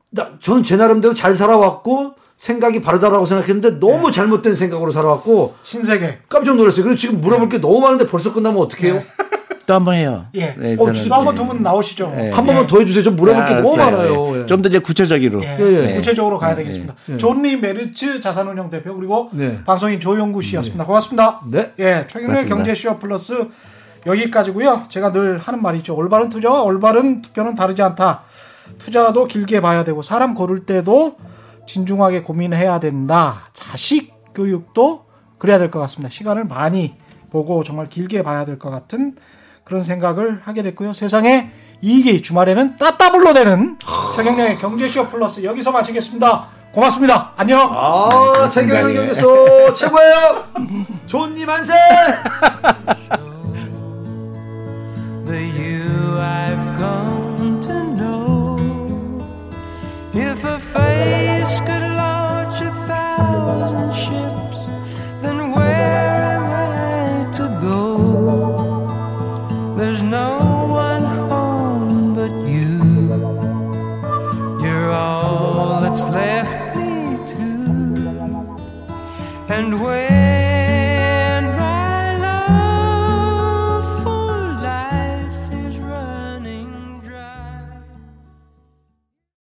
나 저는 제 나름대로 잘 살아왔고 생각이 바르다라고 생각했는데 너무 잘못된 생각으로 살아왔고 신세계. 깜짝 놀랐어요. 그리고 지금 물어볼 게 너무 많은데 벌써 끝나면 어떡해요? 또한번 해요. 예. 네, 어, 또 한번 예. 두분 나오시죠. 예. 한 번만 더 해주세요. 좀 물어볼 게 너무 알았어요. 많아요. 예. 예. 좀더 이제 구체적으로. 예. 예, 예. 구체적으로 가야 되겠습니다. 존리 메르츠 자산운용 대표 그리고 네. 방송인 조영구 씨였습니다. 고맙습니다. 네. 예, 최근의. 경제쇼 플러스 여기까지고요. 제가 늘 하는 말이 있죠. 올바른 투자와 올바른 투표는 다르지 않다. 투자도 길게 봐야 되고 사람 고를 때도 진중하게 고민해야 된다. 자식 교육도 그래야 될 것 같습니다. 시간을 많이 보고 정말 길게 봐야 될 것 같은 그런 생각을 하게 됐고요. 세상에 이익이 주말에는 따따블로 되는 최경량의 경제쇼 플러스 여기서 마치겠습니다. 고맙습니다. 안녕. 아, 최경영 네, 경제소 최고예요. 존니 만세. the you I've come If a face could